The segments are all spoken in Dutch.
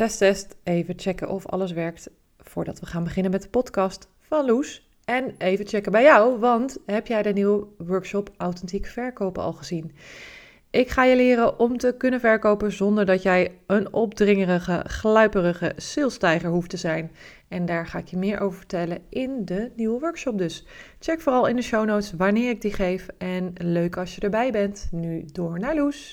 Test, test. Even checken of alles werkt voordat we gaan beginnen met de podcast van Loes. En even checken bij jou, want heb jij de nieuwe workshop Authentiek Verkopen al gezien? Ik ga je leren om te kunnen verkopen zonder dat jij een opdringerige, gluiperige salestijger hoeft te zijn. En daar ga ik je meer over vertellen in de nieuwe workshop dus. Check vooral in de show notes wanneer ik die geef. En leuk als je erbij bent. Nu door naar Loes.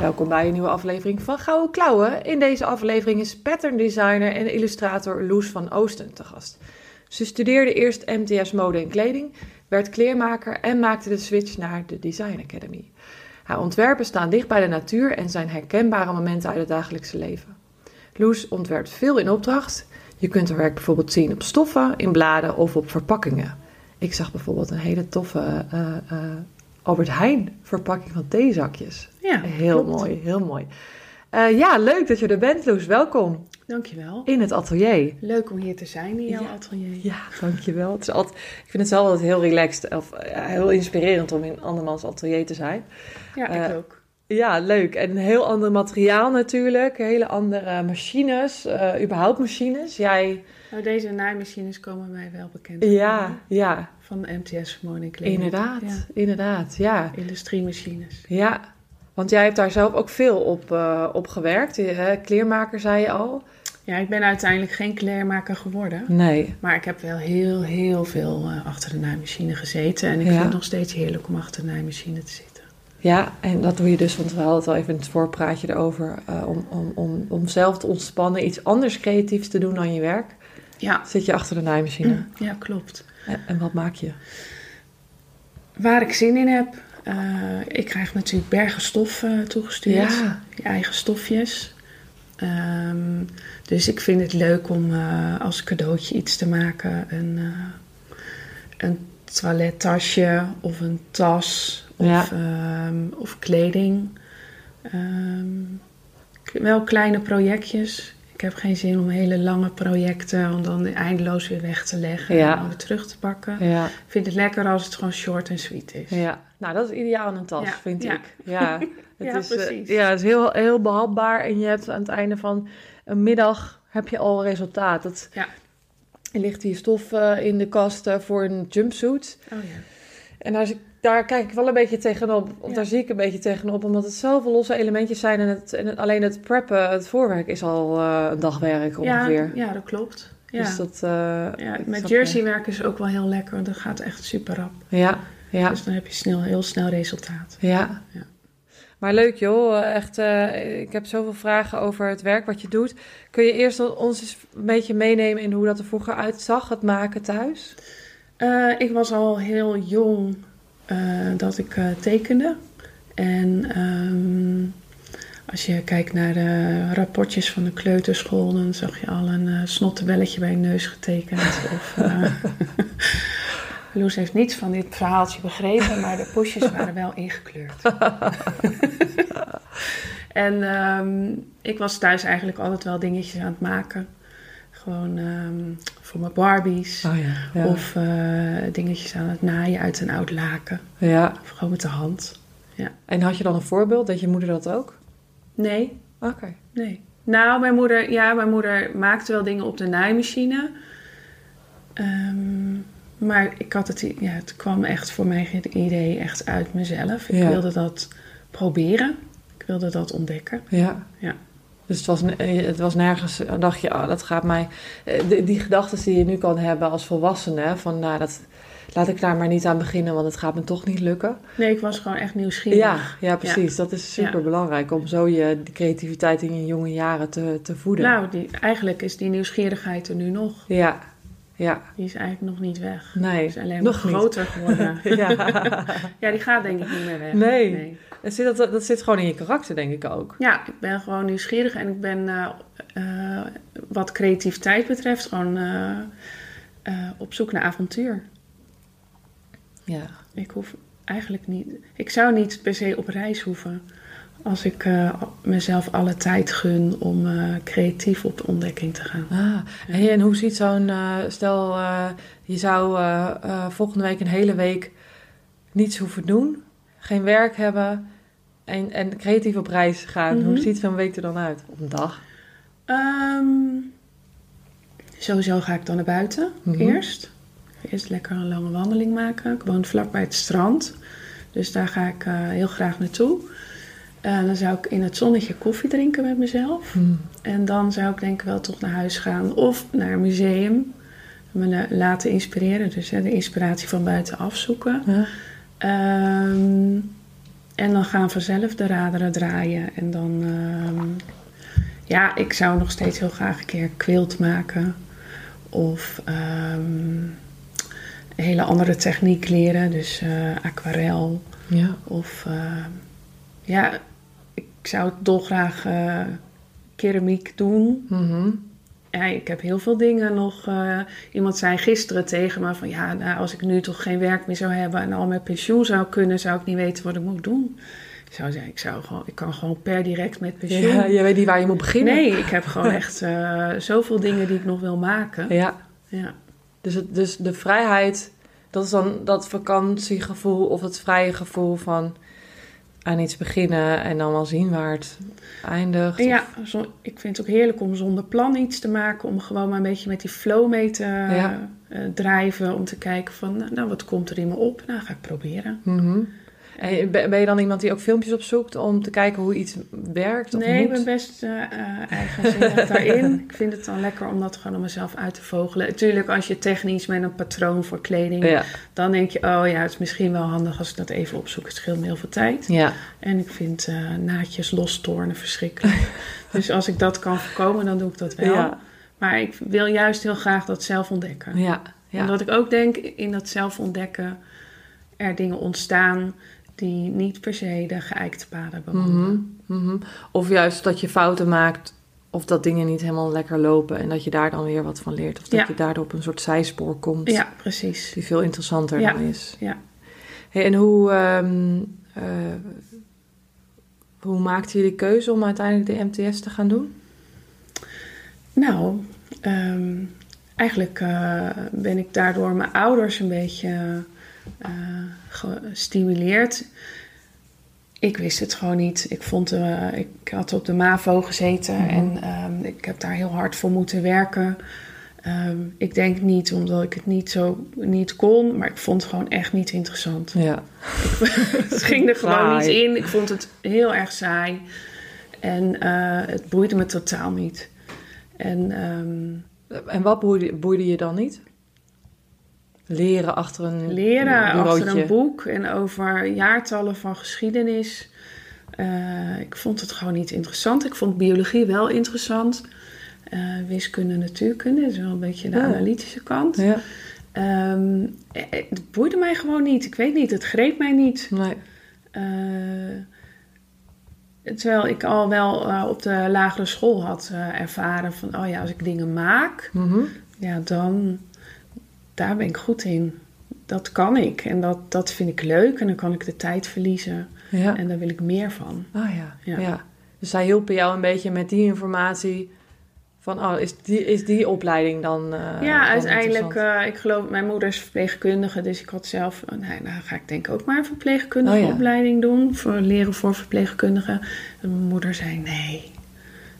Welkom bij een nieuwe aflevering van Gouden Klauwen. In deze aflevering is pattern designer en illustrator Loes van Oosten te gast. Ze studeerde eerst MTS Mode en Kleding, werd kleermaker en maakte de switch naar de Design Academy. Haar ontwerpen staan dicht bij de natuur en zijn herkenbare momenten uit het dagelijkse leven. Loes ontwerpt veel in opdracht. Je kunt haar werk bijvoorbeeld zien op stoffen, in bladen of op verpakkingen. Ik zag bijvoorbeeld een hele toffe uh, uh, Albert Heijn verpakking van theezakjes. Ja, heel klopt. mooi, heel mooi. Uh, ja, leuk dat je er bent, Loes. Welkom Dankjewel. in het atelier. Leuk om hier te zijn in jouw Ja. atelier. Ja, dankjewel. Het is altijd, ik vind het zelf altijd heel relaxed of ja, heel inspirerend om in andermans atelier te zijn. Ja, ik Eh, ook. Ja, leuk. En een heel ander materiaal natuurlijk. Hele andere machines, eh, überhaupt machines. Jij, Nou, deze naaimachines komen mij wel bekend. ja, ja? Van MTS Morning Kleding. inderdaad, Ja. inderdaad, ja. Industriemachines. Ja, want jij hebt daar zelf ook veel op, eh, op gewerkt. Je, hè, kleermaker zei je al. Ja, ik ben uiteindelijk geen kleermaker geworden. Nee. Maar ik heb wel heel, heel veel eh, achter de naaimachine gezeten. En ik Ja. vind het nog steeds heerlijk om achter de naaimachine te zitten. Ja, en dat doe je dus, want we hadden het al even in het voorpraatje erover. eh, om, om, om, om zelf te ontspannen, iets anders creatiefs te doen dan je werk. Ja, Zit je achter de naaimachine. ja klopt. En, en wat maak je? Waar ik zin in heb. eh, ik krijg natuurlijk bergen stof eh, toegestuurd. Ja. je eigen stofjes. Ehm, dus ik vind het leuk om als cadeautje iets te maken. Een, een toilettasje of een tas of, Ja. of kleding. Ehm, k- wel kleine projectjes. Ik heb geen zin om hele lange projecten om dan eindeloos weer weg te leggen Ja. en dan weer terug te pakken. Ja, Ik vind het lekker als het gewoon short en sweet is. ja. Nou, dat is ideaal in een tas, vind ik. Ja, het Ja, is, eh, ja, het is heel, heel behapbaar. En je hebt aan het einde van een middag heb je al resultaat. Dat, Ja. Er ligt hier stof eh, in de kast eh, voor een jumpsuit. Oh ja. En zie ik- daar kijk ik wel een beetje tegenop. Of Ja. daar zie ik een beetje tegenop. Omdat het zoveel losse elementjes zijn. En, het, en het- alleen het preppen, het voorwerk, is al eh, een dagwerk ongeveer. Ja, ja, dat klopt. Ja. Dus dat... eh, Ja, met jersey werken is ook wel heel lekker, want dat gaat echt super rap. Ja, ja, Dus dan heb je snel, heel snel resultaat. ja. Ja. Maar leuk joh, echt, eh, ik heb zoveel vragen over het werk wat je doet. Kun je eerst ons eens een beetje meenemen in hoe dat er vroeger uitzag, het maken thuis? Ik was al heel jong dat ik eh, tekende. En ehm, als je kijkt naar de rapportjes van de kleuterschool, dan zag je al een eh snottebelletje bij je neus getekend. of, eh, Loes heeft niets van dit verhaaltje begrepen, maar de poesjes waren wel ingekleurd. en ehm, ik was thuis eigenlijk altijd wel dingetjes aan het maken. Gewoon ehm, voor mijn Barbies. Oh ja. Ja. Of eh, dingetjes aan het naaien uit een oud laken. ja. Of gewoon met de hand. En had je dan een voorbeeld? Deed je moeder dat ook? Nee, Oké. nee. Nou, mijn moeder, ja, mijn moeder maakte wel dingen op de naaimachine. Ehm, maar ik had het, ja, het kwam echt voor mij het idee echt uit mezelf. Ik Ja. wilde dat proberen. Ik wilde dat ontdekken. Ja. Ja. Dus het was, ne- het was nergens, dan dacht je, oh, dat gaat mij... eh, Die, die gedachten die je nu kan hebben als volwassene, van nou, dat, laat ik daar maar niet aan beginnen, want het gaat me toch niet lukken. Nee, ik was gewoon echt nieuwsgierig. Ja, ja precies. Dat is super belangrijk om zo je die creativiteit in je jonge jaren te, te voeden. Nou, die, eigenlijk is die nieuwsgierigheid er nu nog. Ja, Ja, Die is eigenlijk nog niet weg. nee. Die is alleen nog groter geworden. Ja. ja, die gaat denk ik niet meer weg. Nee. Dat, zit, dat, dat zit gewoon in je karakter, denk ik ook. Ja, ik ben gewoon nieuwsgierig en ik ben eh, eh, wat creativiteit betreft gewoon eh, op zoek naar avontuur. Ja. Ik hoef eigenlijk niet. Ik zou niet per se op reis hoeven. Als ik mezelf alle tijd gun om creatief op ontdekking te gaan. Ah, en, en hoe ziet zo'n, stel je zou volgende week een hele week niets hoeven doen, geen werk hebben en, en creatief op reis gaan. Mhm. Hoe ziet zo'n week er dan uit? Op een dag? Ehm, sowieso ga ik dan naar buiten Mhm. eerst. Eerst lekker een lange wandeling maken. Ik woon vlakbij het strand. Dus daar ga ik eh, heel graag naartoe. En dan zou ik in het zonnetje koffie drinken met mezelf. En dan zou ik denk ik wel toch naar huis gaan of naar een museum. Me la- laten inspireren, dus hè, de inspiratie van buitenaf zoeken. Ja. Ehm, en dan gaan vanzelf de raderen draaien. En dan, ehm, ja, ik zou nog steeds heel graag een keer quilt maken. Of ehm, een hele andere techniek leren, dus eh, aquarel. Ja. Of ja, ik zou dolgraag eh keramiek doen. Mhm. Ja, ik heb heel veel dingen nog. eh, iemand zei gisteren tegen me van ja, nou, als ik nu toch geen werk meer zou hebben en al met pensioen zou kunnen, zou ik niet weten wat ik moet doen. Ik zou zeggen, ik, zou gewoon, ik kan gewoon per direct met pensioen. Ja, je weet niet waar je moet beginnen. nee, ik heb gewoon echt eh, zoveel dingen die ik nog wil maken. Ja, Ja. dus, het, dus de vrijheid, dat is dan dat vakantiegevoel of het vrije gevoel van aan iets beginnen en dan wel zien waar het eindigt. Ja, zo, ik vind het ook heerlijk om zonder plan iets te maken. Om gewoon maar een beetje met die flow mee te Ja. eh, drijven. Om te kijken van, nou, nou, wat komt er in me op? Nou, ga ik proberen. Mhm. Ben ben je dan iemand die ook filmpjes opzoekt om te kijken hoe iets werkt? Of Nee, ik ben best eh, eh, eigenzinnig daarin. Ik vind het dan lekker om dat gewoon om mezelf uit te vogelen. Natuurlijk, als je technisch met een patroon voor kleding... Ja, dan denk je, oh ja, het is misschien wel handig als ik dat even opzoek. Het scheelt me heel veel tijd. ja. En ik vind eh, naadjes lostornen verschrikkelijk. dus als ik dat kan voorkomen, dan doe ik dat wel. Ja. Maar ik wil juist heel graag dat zelf ontdekken. ja, ja. Omdat ik ook denk, in dat zelf ontdekken... er dingen ontstaan die niet per se de geëikte paden bewandelen. Mhm, mhm. Of juist dat je fouten maakt of dat dingen niet helemaal lekker lopen en dat je daar dan weer wat van leert. Of dat Ja. je daardoor op een soort zijspoor komt Ja, precies. die veel interessanter Ja. dan is. Ja. Hey, en hoe, ehm, eh, hoe maakte je de keuze om uiteindelijk de MTS te gaan doen? Nou, ehm, eigenlijk eh, ben ik daardoor mijn ouders een beetje eh, gestimuleerd. Ik wist het gewoon niet. Ik, vond, eh, ik had op de MAVO gezeten Mhm. en ehm, ik heb daar heel hard voor moeten werken. Ehm, ik denk niet omdat ik het niet zo niet kon, maar ik vond het gewoon echt niet interessant. Ja. Het ging er gewoon Saai. niet in. Ik vond het heel erg saai. En eh, het boeide me totaal niet. En ehm, En wat boeide, boeide je dan niet? Leren achter een leren bureautje. achter een boek en over jaartallen van geschiedenis. eh, ik vond het gewoon niet interessant. Ik vond biologie wel interessant. Eh, wiskunde, natuurkunde is wel een beetje de Ja. analytische kant. Ja, Ehm, eh, het boeide mij gewoon niet. Ik weet niet, het greep mij niet. nee. Eh, terwijl ik al wel op de lagere school had ervaren van, oh ja, als ik dingen maak, Mhm. ja, dan, daar ben ik goed in. Dat kan ik en dat, dat vind ik leuk en dan kan ik de tijd verliezen Ja. en daar wil ik meer van. Ah ja. Ja. ja. Dus zij hielpen jou een beetje met die informatie van, oh, is die, is die opleiding dan eh, ja, dan uiteindelijk, eh, ik geloof, mijn moeder is verpleegkundige, dus ik had zelf, oh, nee, nou ga ik denk ik ook maar een verpleegkundige Oh ja. opleiding doen, voor leren voor verpleegkundigen. En mijn moeder zei, nee,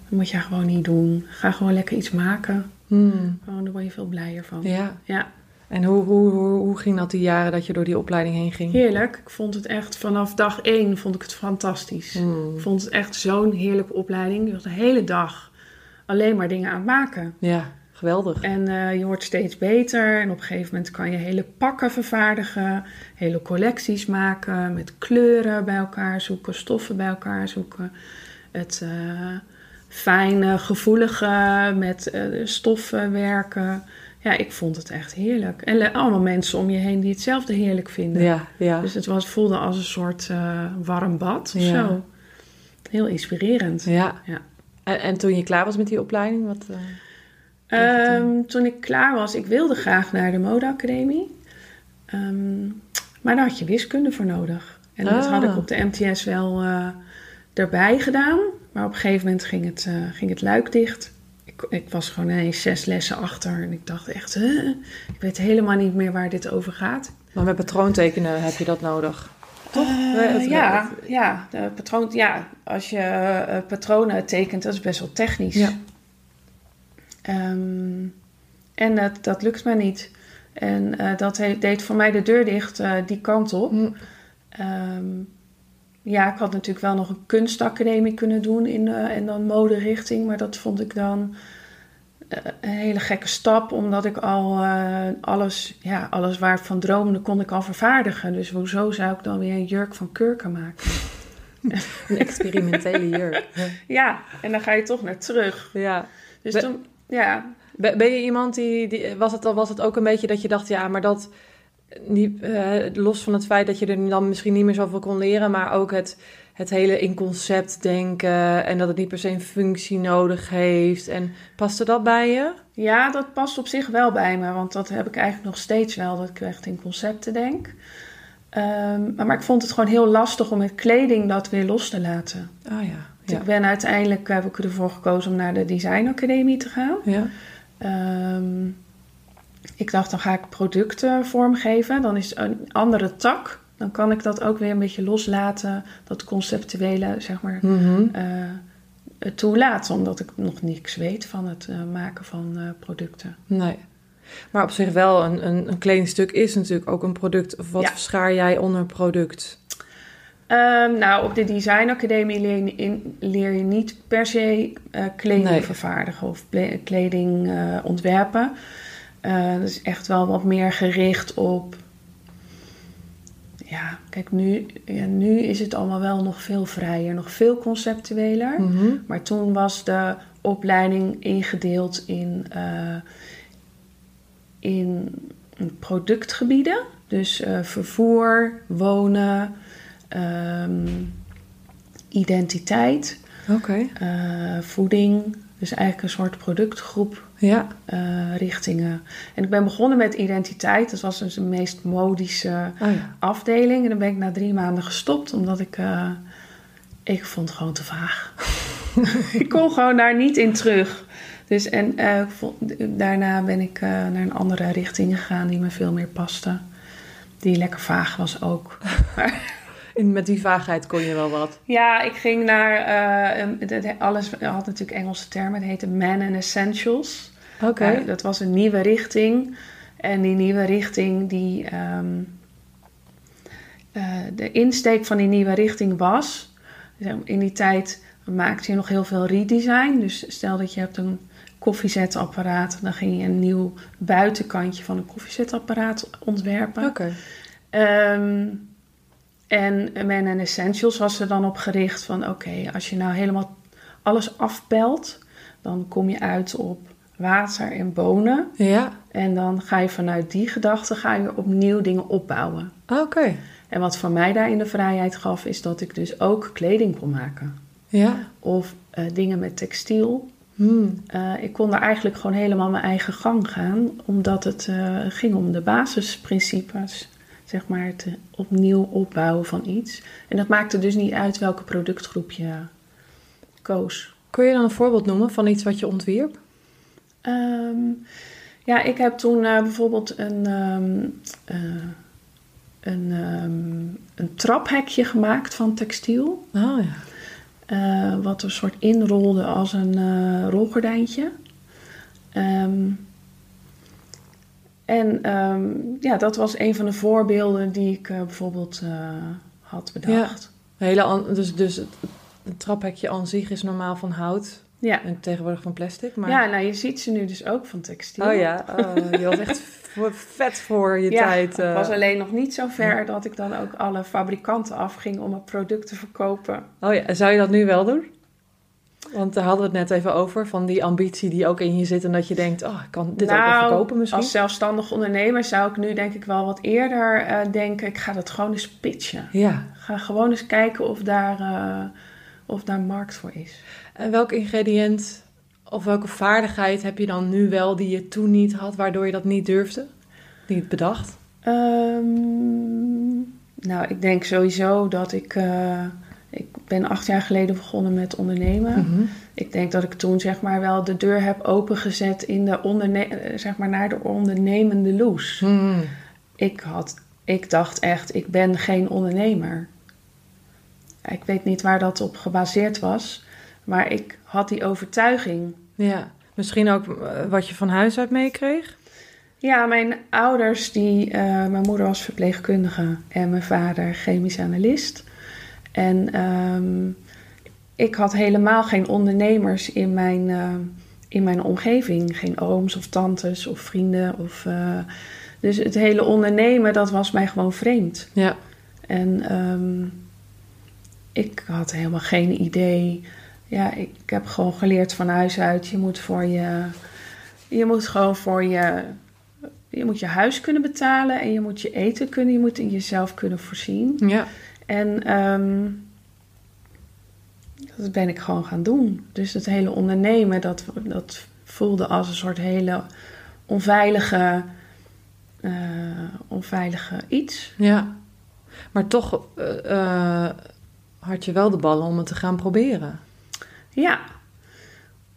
dat moet je gewoon niet doen. Ga gewoon lekker iets maken. Hmm. Gewoon, daar word je veel blijer van. Ja. Ja, En hoe, hoe, hoe, hoe ging dat die jaren dat je door die opleiding heen ging? heerlijk. Ik vond het echt, vanaf dag één vond ik het fantastisch. Hmm. Ik vond het echt zo'n heerlijke opleiding. Je was de hele dag alleen maar dingen aan het maken. Ja, geweldig. En eh, je wordt steeds beter. En op een gegeven moment kan je hele pakken vervaardigen. Hele collecties maken. Met kleuren bij elkaar zoeken. Stoffen bij elkaar zoeken. Het eh, fijne, gevoelige met eh, stoffen werken. Ja, ik vond het echt heerlijk. En le- allemaal mensen om je heen die hetzelfde heerlijk vinden. Ja, ja. Dus het was, voelde als een soort eh, warm bad of Ja. zo. Heel inspirerend. ja. Ja. En, en toen je klaar was met die opleiding, wat... eh, Ehm, toen ik klaar was, ik wilde graag naar de modeacademie. Ehm, maar daar had je wiskunde voor nodig. En dat Ah. had ik op de MTS wel eh, erbij gedaan. Maar op een gegeven moment ging het, eh, ging het luik dicht. Ik, was gewoon ineens zes lessen achter. En ik dacht echt, huh? ik weet helemaal niet meer waar dit over gaat. Maar met patroontekenen heb je dat nodig. Toch? Eh, ja, ja, de patroon, ja, als je eh, patronen tekent, dat is best wel technisch. Ja. Ehm, en dat, dat lukt mij niet. En eh, dat he- deed voor mij de deur dicht die kant op. Hm. Ehm, ja, ik had natuurlijk wel nog een kunstacademie kunnen doen in, eh en dan moderichting. Maar dat vond ik dan eh, een hele gekke stap. Omdat ik al eh, alles, ja, alles waar ik van droomde, kon ik al vervaardigen. Dus hoezo zou ik dan weer een jurk van kurken maken? Een experimentele jurk. Ja, en dan ga je toch naar terug. Ja. Dus toen, ja, Ben ben je iemand die, die was, het, was het ook een beetje dat je dacht, ja, maar dat niet, eh, los van het feit dat je er dan misschien niet meer zoveel kon leren, maar ook het, het hele in concept denken en dat het niet per se een functie nodig heeft. En paste dat bij je? Ja, dat past op zich wel bij me, want dat heb ik eigenlijk nog steeds wel, dat ik echt in concepten denk. Ehm, maar, maar ik vond het gewoon heel lastig om met kleding dat weer los te laten. Ah ja. Ja. ik ben uiteindelijk heb ik ervoor gekozen om naar de designacademie te gaan. ja. Ehm, ik dacht, dan ga ik producten vormgeven. Dan is het een andere tak. Dan kan ik dat ook weer een beetje loslaten. Dat conceptuele, zeg maar, Mhm. eh, toelaten. Omdat ik nog niks weet van het eh, maken van eh, producten. Nee. Maar op zich wel, een, een, een kledingstuk is natuurlijk ook een product. Of wat Ja. schaar jij onder product? Ehm, nou, op de designacademie leer in, leer je niet per se eh, kleding Nee. vervaardigen of kleding ontwerpen. Dat is echt wel wat meer gericht op. Ja, kijk, nu, ja, nu is het allemaal wel nog veel vrijer, nog veel conceptueler. Mhm. Maar toen was de opleiding ingedeeld in, eh, in productgebieden. Dus eh, vervoer, wonen, ehm, identiteit, voeding. Dus eigenlijk een soort productgroep Ja. eh, richtingen. En ik ben begonnen met identiteit. Dat was dus de meest modische Oh ja. afdeling. En dan ben ik na drie maanden gestopt, omdat ik... eh, ik vond het gewoon te vaag. ik kon gewoon daar niet in terug. Dus en eh, vond- daarna ben ik naar een andere richting gegaan die me veel meer paste. Die lekker vaag was ook. Met die vaagheid kon je wel wat. Ja, ik ging naar... alles had natuurlijk Engelse termen. Het heette Man and Essentials. Oké. Eh, dat was een nieuwe richting. En die nieuwe richting, die, ehm, eh, de insteek van die nieuwe richting was... In die tijd maakte je nog heel veel redesign. Dus stel dat je hebt een koffiezetapparaat... dan ging je een nieuw buitenkantje van een koffiezetapparaat ontwerpen. Oké. Ehm, en and Essentials was er dan op gericht van... oké, als je nou helemaal alles afpelt... dan kom je uit op water en bonen. Ja. En dan ga je vanuit die gedachte ga je opnieuw dingen opbouwen. Oké. En wat voor mij daarin de vrijheid gaf... is dat ik dus ook kleding kon maken. Ja. Of eh, dingen met textiel. Hmm. Eh, ik kon daar eigenlijk gewoon helemaal mijn eigen gang gaan, omdat het eh, ging om de basisprincipes, zeg maar, het eh, opnieuw opbouwen van iets. En dat maakte dus niet uit welke productgroep je koos. Kun je dan een voorbeeld noemen van iets wat je ontwierp? Ehm, ja, ik heb toen eh, bijvoorbeeld een, ehm, eh, een, ehm, een traphekje gemaakt van textiel. Oh ja. Eh, wat een soort inrolde als een eh, rolgordijntje. En ja, dat was een van de voorbeelden die ik bijvoorbeeld had bedacht. Hele an- dus, dus het, het traphekje aan zich is normaal van hout Ja, en tegenwoordig van plastic. Maar... ja nou je ziet ze nu dus ook van textiel. Oh ja, oh, je was echt vet voor je Ja, tijd. het eh. was alleen nog niet zo ver dat ik dan ook alle fabrikanten afging om een product te verkopen. Oh ja, zou je dat nu wel doen? Want daar hadden we het net even over, van die ambitie die ook in je zit en dat je denkt, oh, ik kan dit ook wel Nou, verkopen misschien. Als zelfstandig ondernemer zou ik nu denk ik wel wat eerder eh, denken, ik ga dat gewoon eens pitchen. Ja. Ga gewoon eens kijken of daar, eh, of daar markt voor is. En welk ingrediënt of welke vaardigheid heb je dan nu wel die je toen niet had, waardoor je dat niet durfde? Niet bedacht? Ehm, nou, ik denk sowieso dat ik... eh, ik ben acht jaar geleden begonnen met ondernemen. Mhm. Ik denk dat ik toen zeg maar wel de deur heb opengezet in de onderne eh, zeg maar naar de ondernemende loes. Hmm. Ik, had, ik dacht echt, ik ben geen ondernemer. Ik weet niet waar dat op gebaseerd was, maar ik had die overtuiging. Ja. Misschien ook eh, wat je van huis uit meekreeg? Ja, mijn ouders, die, eh, mijn moeder was verpleegkundige en mijn vader chemisch analist. En ehm, ik had helemaal geen ondernemers in mijn, eh, in mijn omgeving. Geen ooms of tantes of vrienden. Of, dus het hele ondernemen, dat was mij gewoon vreemd. Ja. En ehm, ik had helemaal geen idee. Ja, ik heb gewoon geleerd van huis uit. Je moet voor je. Je moet gewoon voor je. Je moet je huis kunnen betalen en je moet je eten kunnen. Je moet in jezelf kunnen voorzien. Ja. En ehm, dat ben ik gewoon gaan doen. Dus het hele ondernemen, dat, dat voelde als een soort hele onveilige, eh, onveilige iets. Ja. Maar toch eh, eh, had je wel de ballen om het te gaan proberen. Ja.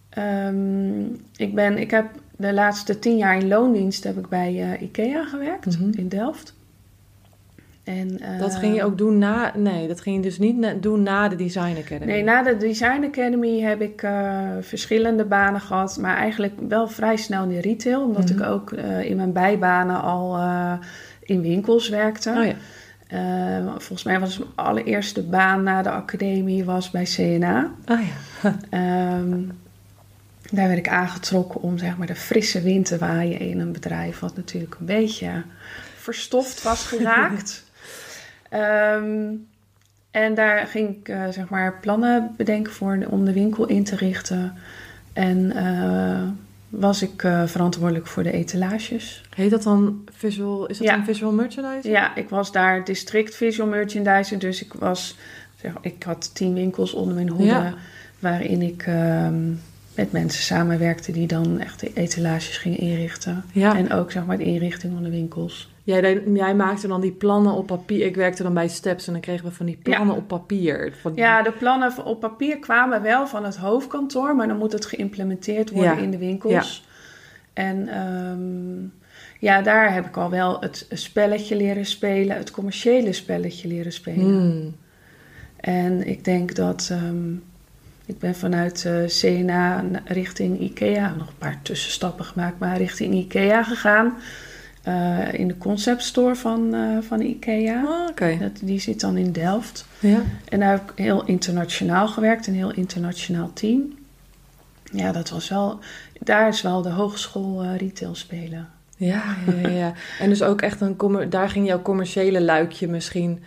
Ehm, ik, ben, ik heb de laatste tien jaar in loondienst heb ik bij eh, IKEA gewerkt Mhm. in Delft. En, eh, Dat ging je ook doen na... Nee, dat ging je dus niet na- doen na de Design Academy. Nee, na de Design Academy heb ik eh, verschillende banen gehad, maar eigenlijk wel vrij snel in de retail, omdat Mhm. ik ook in mijn bijbanen al in winkels werkte. Oh ja. Eh, volgens mij was mijn allereerste baan na de academie was bij CNA. Oh ja. Ehm, daar werd ik aangetrokken om zeg maar, de frisse wind te waaien in een bedrijf wat natuurlijk een beetje verstoft was geraakt. Ehm, en daar ging ik eh, zeg maar, plannen bedenken voor, om de winkel in te richten. En eh, was ik eh, verantwoordelijk voor de etalages. Heet dat dan visual... Is dat Ja. dan visual merchandising? Ja, ik was daar district visual merchandiser. Dus ik, was, zeg, ik had tien winkels onder mijn hoede. Ja. Waarin ik ehm, met mensen samenwerkte die dan echt de etalages gingen inrichten. Ja. En ook zeg maar de inrichting van de winkels. Jij, jij maakte dan die plannen op papier. Ik werkte dan bij Steps en dan kregen we van die plannen op papier. Van Ja, de plannen op papier kwamen wel van het hoofdkantoor, maar dan moet het geïmplementeerd worden Ja. in de winkels. En ehm, ja, daar heb ik al wel het spelletje leren spelen, het commerciële spelletje leren spelen. Hmm. En ik denk dat ehm, ik ben vanuit eh, CNA na- richting IKEA, nog een paar tussenstappen gemaakt, maar richting IKEA gegaan. Eh, in de concept store van, eh, van IKEA. Oké. Dat, die zit dan in Delft. Ja. En daar heb ik heel internationaal gewerkt, een heel internationaal team. Ja, dat was wel, daar is wel de hogeschool eh, retail spelen. Ja, ja, ja. En dus ook echt een... Daar ging jouw commerciële luikje misschien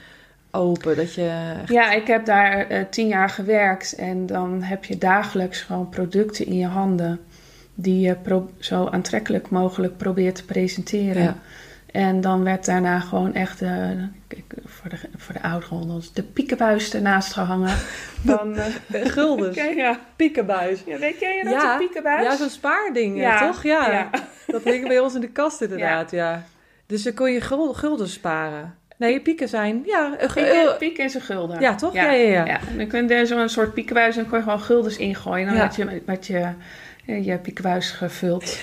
open. Dat je... echt- Ja, ik heb daar tien jaar gewerkt en dan heb je dagelijks gewoon producten in je handen die je pro- zo aantrekkelijk mogelijk probeert te presenteren. Ja. En dan werd daarna gewoon echt, eh, kijk, voor, de, voor de ouderen, de piekenbuis ernaast gehangen. Dan, eh, Guldens. Oké, ja. Piekenbuis. ja, weet jij dat, Ja, de piekenbuis? Ja, zo'n spaarding, ja. toch? Ja. ja. Dat hing bij ons in de kast inderdaad, ja. Dus dan kon je gul- gulden sparen. Nee, pieken zijn... Ja, een Pieken, pieken is een gulden. Ja, toch? Ja, ja, dan kun je zo'n soort piekenbuis en dan kon je gewoon guldens ingooien. Dan Ja. had je, had je eh, je piekenbuis gevuld.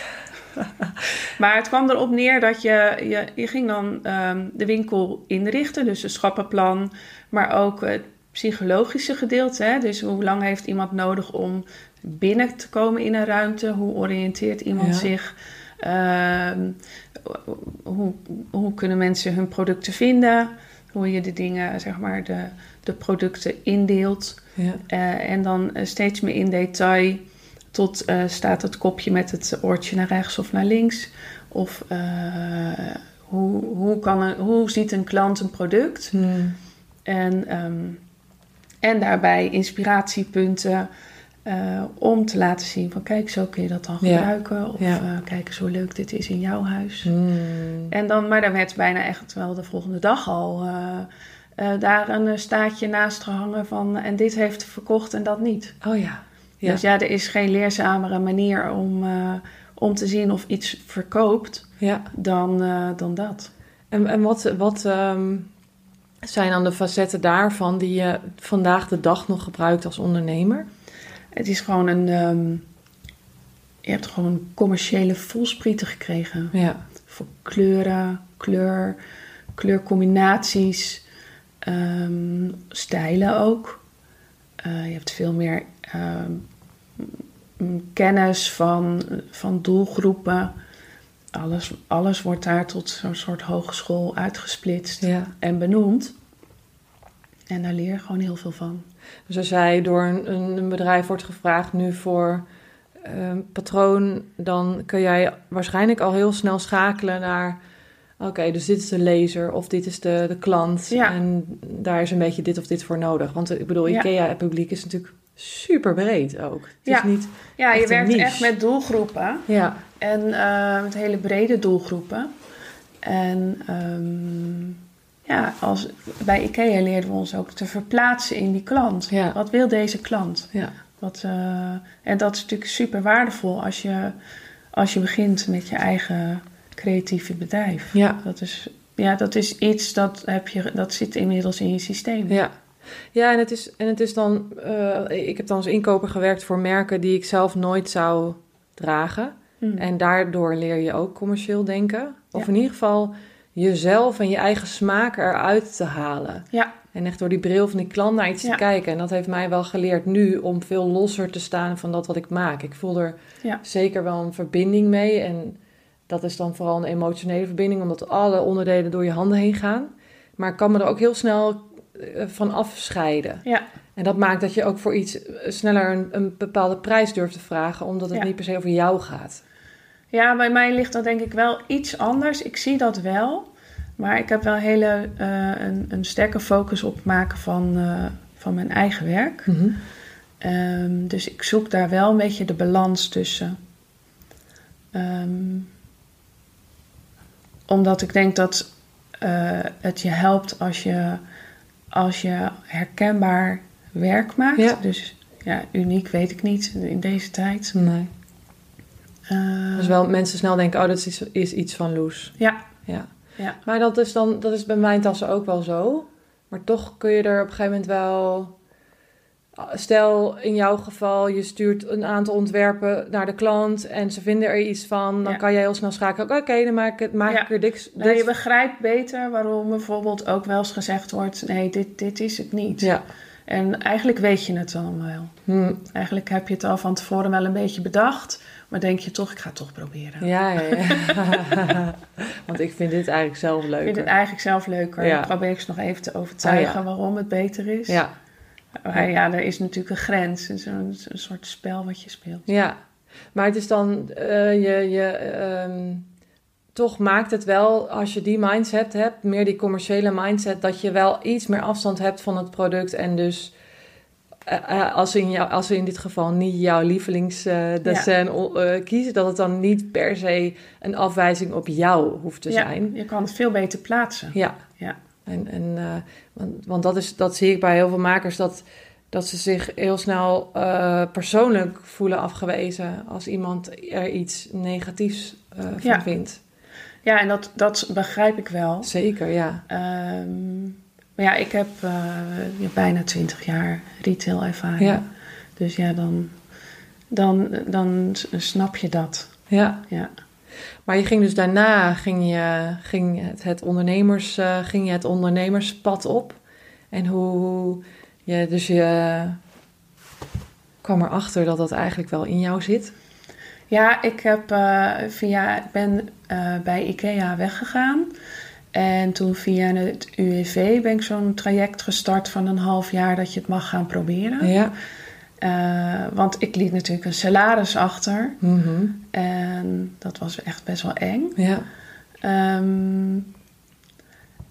maar het kwam erop neer dat je, je, je ging dan ehm, de winkel inrichten. Dus een schappenplan, maar ook het psychologische gedeelte. Hè? Dus hoe lang heeft iemand nodig om binnen te komen in een ruimte? Hoe oriënteert iemand Ja. zich? Ehm, hoe, hoe kunnen mensen hun producten vinden? Hoe je de dingen, zeg maar, de, de producten indeelt. ja. Eh, en dan eh, steeds meer in detail. Tot eh, staat het kopje met het oortje naar rechts of naar links. Of eh, hoe, hoe, kan een, hoe ziet een klant een product? Hmm. En, ehm, en daarbij inspiratiepunten. Eh, om te laten zien van kijk, zo kun je dat dan Ja. gebruiken. Of Ja. kijk eens hoe leuk dit is in jouw huis. Hmm. En dan, maar dan werd bijna echt wel de volgende dag al daar een staatje naast gehangen van en dit heeft verkocht en dat niet. Oh ja. Ja. Dus ja, er is geen leerzamere manier om, eh, om te zien of iets verkoopt ja. dan, eh, dan dat. En, en wat, wat ehm, zijn dan de facetten daarvan die je vandaag de dag nog gebruikt als ondernemer? Het is gewoon een. ehm, je hebt gewoon een commerciële voelsprieten gekregen. Ja. Voor kleuren, kleur, kleurcombinaties, ehm, stijlen ook. Eh, je hebt veel meer kennis van, van doelgroepen. Alles, alles wordt daar tot zo'n soort hogeschool uitgesplitst ja. en benoemd. En daar leer je gewoon heel veel van. Dus als jij door een, een bedrijf wordt gevraagd nu voor een patroon, dan kun jij waarschijnlijk al heel snel schakelen naar. Oké, dus dit is de lezer of dit is de, de klant. Ja. En daar is een beetje dit of dit voor nodig. Want ik bedoel. IKEA-publiek is natuurlijk super breed ook. Het Ja. is niet... Ja, je werkt echt met doelgroepen. Ja, En eh, met hele brede doelgroepen. En ehm, ja, als, bij IKEA leerden we ons ook te verplaatsen in die klant. Ja. Wat wil deze klant? ja, Wat, eh, en dat is natuurlijk super waardevol als je, als je begint met je eigen creatieve bedrijf. ja. Dat is, ja, dat is iets dat, heb je, dat zit inmiddels in je systeem. Ja. Ja, en het is, en het is dan. eh, ik heb dan als inkoper gewerkt voor merken die ik zelf nooit zou dragen. Hm. En daardoor leer je ook commercieel denken. Of Ja. in ieder geval jezelf en je eigen smaak eruit te halen. Ja. En echt door die bril van die klant naar iets Ja. te kijken. En dat heeft mij wel geleerd nu om veel losser te staan van dat wat ik maak. Ik voel er Ja. zeker wel een verbinding mee. En dat is dan vooral een emotionele verbinding, omdat alle onderdelen door je handen heen gaan. Maar ik kan me er ook heel snel van afscheiden. Ja. En dat maakt dat je ook voor iets eh, sneller een, een bepaalde prijs durft te vragen, omdat het Ja. niet per se over jou gaat. Ja, bij mij ligt dat denk ik wel iets anders. Ik zie dat wel. Maar ik heb wel hele, eh, een, een sterke focus op het maken van, eh, van mijn eigen werk. Ehm, dus ik zoek daar wel een beetje de balans tussen. Ehm, omdat ik denk dat eh, het je helpt als je, als je herkenbaar werk maakt. Ja. Dus ja, uniek weet ik niet in deze tijd. Nee. Eh, Dus wel mensen snel denken, oh, dat is, iets- is iets van Loes. Ja, Ja. Ja. Maar dat is dan, dat is bij mijn tassen ook wel zo. Maar toch kun je er op een gegeven moment wel. Stel in jouw geval, je stuurt een aantal ontwerpen naar de klant en ze vinden er iets van, dan Ja. kan jij heel snel schakelen. Oké, dan maak ik, het, maak Ja. ik er dik. Nou, je dit- begrijpt beter waarom bijvoorbeeld ook wel eens gezegd wordt: nee, dit, dit is het niet. Ja. En eigenlijk weet je het dan wel. Hm. Eigenlijk heb je het al van tevoren wel een beetje bedacht, maar denk je toch, ik ga het toch proberen. Ja, ja, ja. Want ik vind dit eigenlijk zelf Ik vind het leuker. eigenlijk zelf leuker. Dan probeer ik ze nog even te overtuigen Ah, waarom het beter is. Ja, ja, er is natuurlijk een grens. Het is een, een soort spel wat je speelt. ja. Maar het is dan, eh, je, je, ehm, toch maakt het wel, als je die mindset hebt, meer die commerciële mindset, dat je wel iets meer afstand hebt van het product en dus... eh, eh, als, ze in jou, als ze in dit geval niet jouw lievelingsdessin kiezen, dat het dan niet per se een afwijzing op jou hoeft te ja, zijn. je kan het veel beter plaatsen. Ja. En, en, eh, want, want dat, is, dat zie ik bij heel veel makers, dat, dat ze zich heel snel eh, persoonlijk voelen afgewezen als iemand er iets negatiefs eh, van Ja. vindt. Ja, en dat, dat begrijp ik wel. Zeker, ja. Ehm, maar ja, ik heb bijna twintig jaar retail ervaring. Ja. Dus ja, dan, dan, dan snap je dat. ja. Ja. Maar je ging dus daarna ging je, ging het, het ondernemers, eh, ging je het ondernemerspad op. En hoe je, dus je kwam erachter dat dat eigenlijk wel in jou zit. Ja, ik heb eh, via, ik ben eh, bij IKEA weggegaan. En toen via het UWV ben ik zo'n traject gestart van een half jaar dat je het mag gaan proberen. Ja. Eh, want ik liet natuurlijk een salaris achter. Mhm. En dat was echt best wel eng. Ja. Ehm,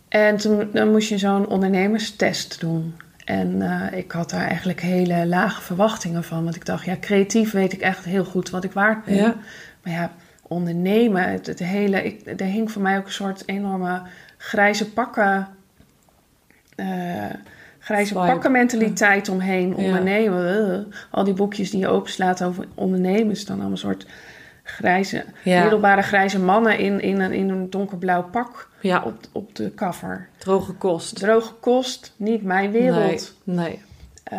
en toen dan moest je zo'n ondernemerstest doen. En eh, ik had daar eigenlijk hele lage verwachtingen van. Want ik dacht, ja, creatief weet ik echt heel goed wat ik waard ben. Ja. Maar ja, ondernemen, het, het hele... Ik, er hing voor mij ook een soort enorme grijze pakken... eh, grijze Vibe. pakken mentaliteit omheen. Ondernemen, eh. al die boekjes die je openslaat over ondernemen... is dan allemaal een soort grijze, Ja. middelbare grijze mannen... in, in, een, in een donkerblauw pak Ja, op, op de cover. droge kost. Droge kost, niet mijn wereld. Nee, nee. Eh,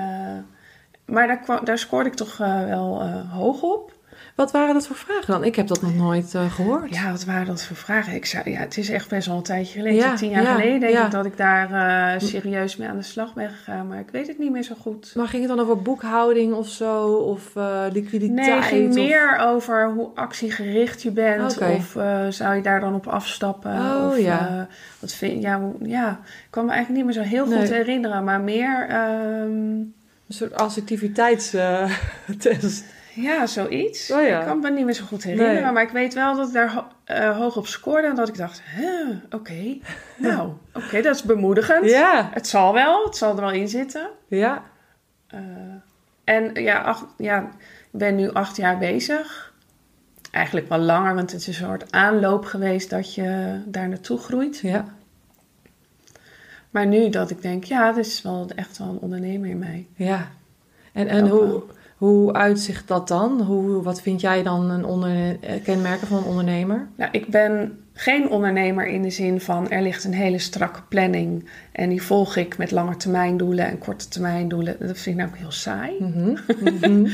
maar daar, kwam, daar scoorde ik toch eh, wel hoog op. Wat waren dat voor vragen dan? Ik heb dat nog nooit eh, gehoord. Ja, wat waren dat voor vragen? Ik zei, ja, het is echt best wel een tijdje geleden. Ja, Tien jaar ja, geleden denk ja. ik dat ik daar eh, serieus mee aan de slag ben gegaan. Maar ik weet het niet meer zo goed. Maar ging het dan over boekhouding of zo? Of eh, liquiditeit? Nee, het ging of- meer over hoe actiegericht je bent. Of zou je daar dan op afstappen? Oh, of, ja. wat vind, ja, hoe- ja, ik kan me eigenlijk niet meer zo heel goed herinneren. Maar meer, ehm, Een soort assertiviteitstest. Ja, zoiets. Oh, ja. Ik kan me niet meer zo goed herinneren. Nee. Maar ik weet wel dat ik daar ho- eh, hoog op scoorde. En dat ik dacht, huh, oké. Nou, oké, dat is bemoedigend. ja, Het zal wel, het zal er wel in zitten. ja. Eh, en ja, acht, ja, ik ben nu acht jaar bezig. Eigenlijk wel langer, want het is een soort aanloop geweest dat je daar naartoe groeit. ja. Maar nu dat ik denk, ja, dit is wel echt wel een ondernemer in mij. Ja. En, en Ook hoe, wel. Hoe uitzicht dat dan? Hoe, wat vind jij dan een eh, kenmerken van een ondernemer? Nou, ik ben geen ondernemer in de zin van er ligt een hele strakke planning. En die volg ik met lange termijn doelen en korte termijn doelen. Dat vind ik namelijk heel saai. Mhm. Mhm.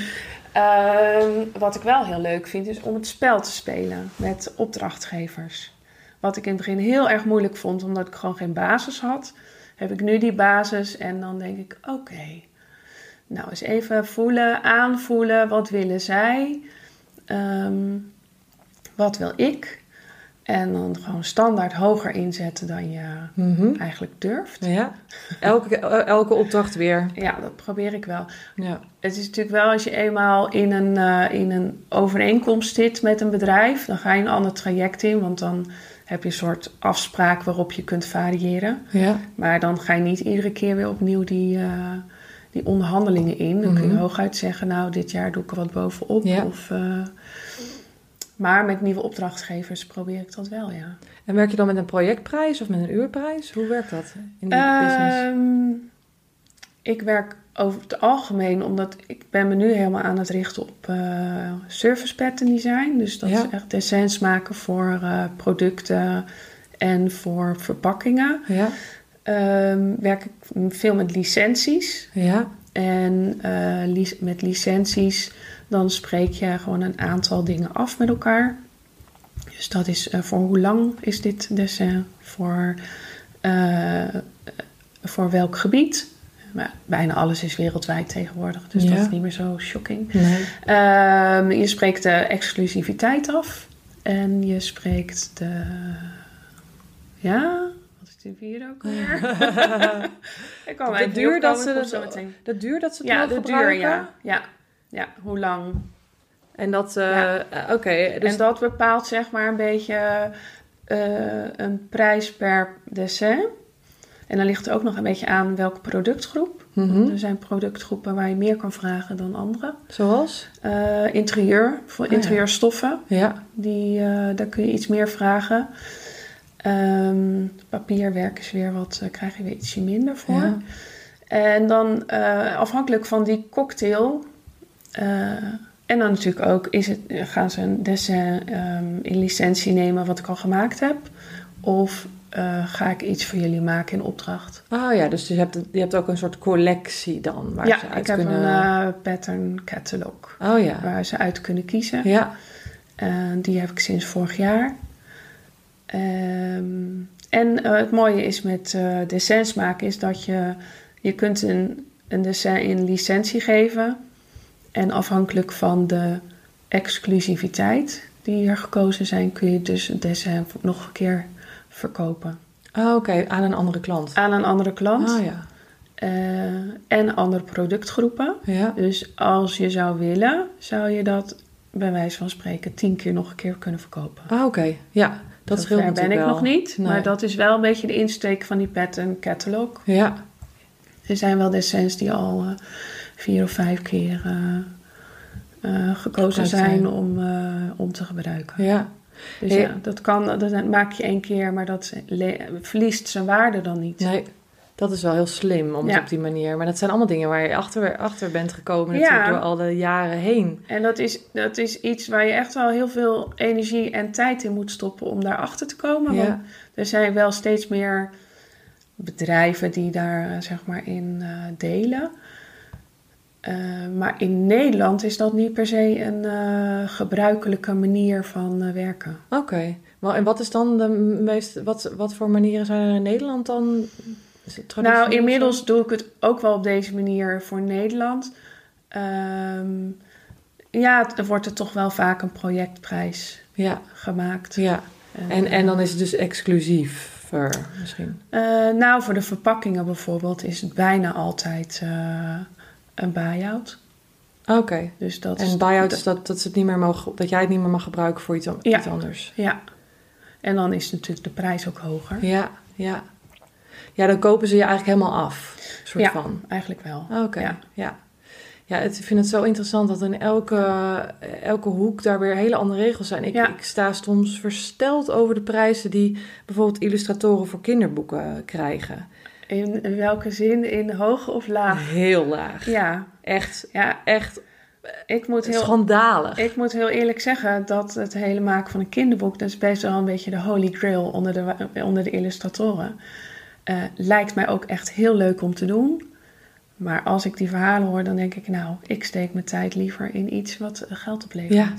Ehm, wat ik wel heel leuk vind, is om het spel te spelen met opdrachtgevers. Wat ik in het begin heel erg moeilijk vond, omdat ik gewoon geen basis had, heb ik nu die basis en dan denk ik: oké, nou eens even voelen, aanvoelen, wat willen zij, Ehm, wat wil ik, en dan gewoon standaard hoger inzetten dan je Mhm. eigenlijk durft. Ja. Elke, elke opdracht weer. Ja, dat probeer ik wel. Ja. Het is natuurlijk wel als je eenmaal in een, eh, in een overeenkomst zit met een bedrijf, dan ga je een ander traject in, want dan heb je een soort afspraak waarop je kunt variëren. Ja. Maar dan ga je niet iedere keer weer opnieuw die, eh, die onderhandelingen in. Dan kun je Mhm. hooguit zeggen, nou, dit jaar doe ik er wat bovenop. Ja. Of, eh, maar met nieuwe opdrachtgevers probeer ik dat wel, ja. En werk je dan met een projectprijs of met een uurprijs? Hoe werkt dat in die business? Ehm, ik werk over het algemeen, omdat ik ben me nu helemaal aan het richten op eh, service pattern design. Dus dat Ja. is echt designs maken voor eh, producten en voor verpakkingen. Ja. Ehm, werk ik veel met licenties. Ja. En eh, met licenties dan spreek je gewoon een aantal dingen af met elkaar. Dus dat is eh, voor hoe lang is dit dessin? Voor, eh, voor welk gebied? Maar bijna alles is wereldwijd tegenwoordig, dus Ja. dat is niet meer zo shocking. Nee. Ehm, je spreekt de exclusiviteit af. En je spreekt de... Ja? Die vierde ook alweer? Ik kan De duur dat ze dat- zo meteen. De duur dat ze het Ja, de duur, ja. ja. Ja, hoe lang. En dat, eh, Ja. eh, oké. dus en dat bepaalt zeg maar een beetje eh, een prijs per dessin. En dan ligt er ook nog een beetje aan welke productgroep. Mhm. Er zijn productgroepen waar je meer kan vragen dan andere. Zoals? Interieur, voor Ah, ja. interieurstoffen. Ja. Die, eh, daar kun je iets meer vragen. Ehm, papierwerk is weer wat, eh, krijg je weer ietsje minder voor. Ja. En dan eh, afhankelijk van die cocktail. eh, en dan natuurlijk ook is het, gaan ze een dessin ehm, in licentie nemen wat ik al gemaakt heb. Of ga ik iets voor jullie maken in opdracht. Oh ja, dus je hebt, je hebt ook een soort collectie dan waar ze ja, uit ik heb kunnen... een pattern catalog Oh ja. waar ze uit kunnen kiezen. Ja. Die heb ik sinds vorig jaar. Ehm, en eh, het mooie is met dessins maken is dat je, je kunt een, een dessin in licentie geven. En afhankelijk van de exclusiviteit die er gekozen zijn, kun je dus het dessin nog een keer verkopen. Oh, oké. Aan een andere klant. Aan een andere klant Oh ja. eh, en andere productgroepen. Ja. Dus als je zou willen, zou je dat bij wijze van spreken tien keer nog een keer kunnen verkopen. Ah, oké. Ja, dat Zover ben ik wel. nog niet, Nee. maar dat is wel een beetje de insteek van die pattern catalog. Ja. Er zijn wel dessins die al eh, vier of vijf keer eh, eh, gekozen zijn. zijn om, om te gebruiken. Ja. Dus Hey. ja, dat kan, dat maak je één keer, maar dat verliest zijn waarde dan niet. Nee, dat is wel heel slim om het op die manier. Maar dat zijn allemaal dingen waar je achter, achter bent gekomen Ja. natuurlijk door alle jaren heen. En dat is, dat is iets waar je echt wel heel veel energie en tijd in moet stoppen om daarachter te komen. Ja. Want er zijn wel steeds meer bedrijven die daar eh, zeg maar in eh, delen. Eh, maar in Nederland is dat niet per se een gebruikelijke manier van werken. Oké. Wel, En wat is dan de meest... Wat, wat voor manieren zijn er in Nederland dan? Is Nou, inmiddels doe ik het ook wel op deze manier voor Nederland. Ehm, ja, er wordt er toch wel vaak een projectprijs Ja, gemaakt. ja. En, en dan is het dus exclusief voor misschien. Eh, nou, voor de verpakkingen bijvoorbeeld is het bijna altijd eh, een buy-out. Oké. Dus dat En buy-out is dat, dat, ze het niet meer mogen, dat jij het niet meer mag gebruiken voor iets, Ja. iets anders. Ja. En dan is natuurlijk de prijs ook hoger. Ja, ja. Ja, dan kopen ze je eigenlijk helemaal af. Soort Ja. van. Eigenlijk wel. Oké, ja. Ja. ja. het, ik vind het zo interessant dat in elke, elke hoek daar weer hele andere regels zijn. Ik, Ja. ik sta soms versteld over de prijzen die bijvoorbeeld illustratoren voor kinderboeken krijgen. In, welke zin? In hoog of laag? Heel laag. Ja. Echt, Ja, echt ik moet heel... schandalig. Ik moet heel eerlijk zeggen dat het hele maken van een kinderboek, dat is best wel een beetje de holy grail onder de, onder de illustratoren. Eh, lijkt mij ook echt heel leuk om te doen. Maar als ik die verhalen hoor, dan denk ik, nou, ik steek mijn tijd liever in iets wat eh, geld oplevert. Ja.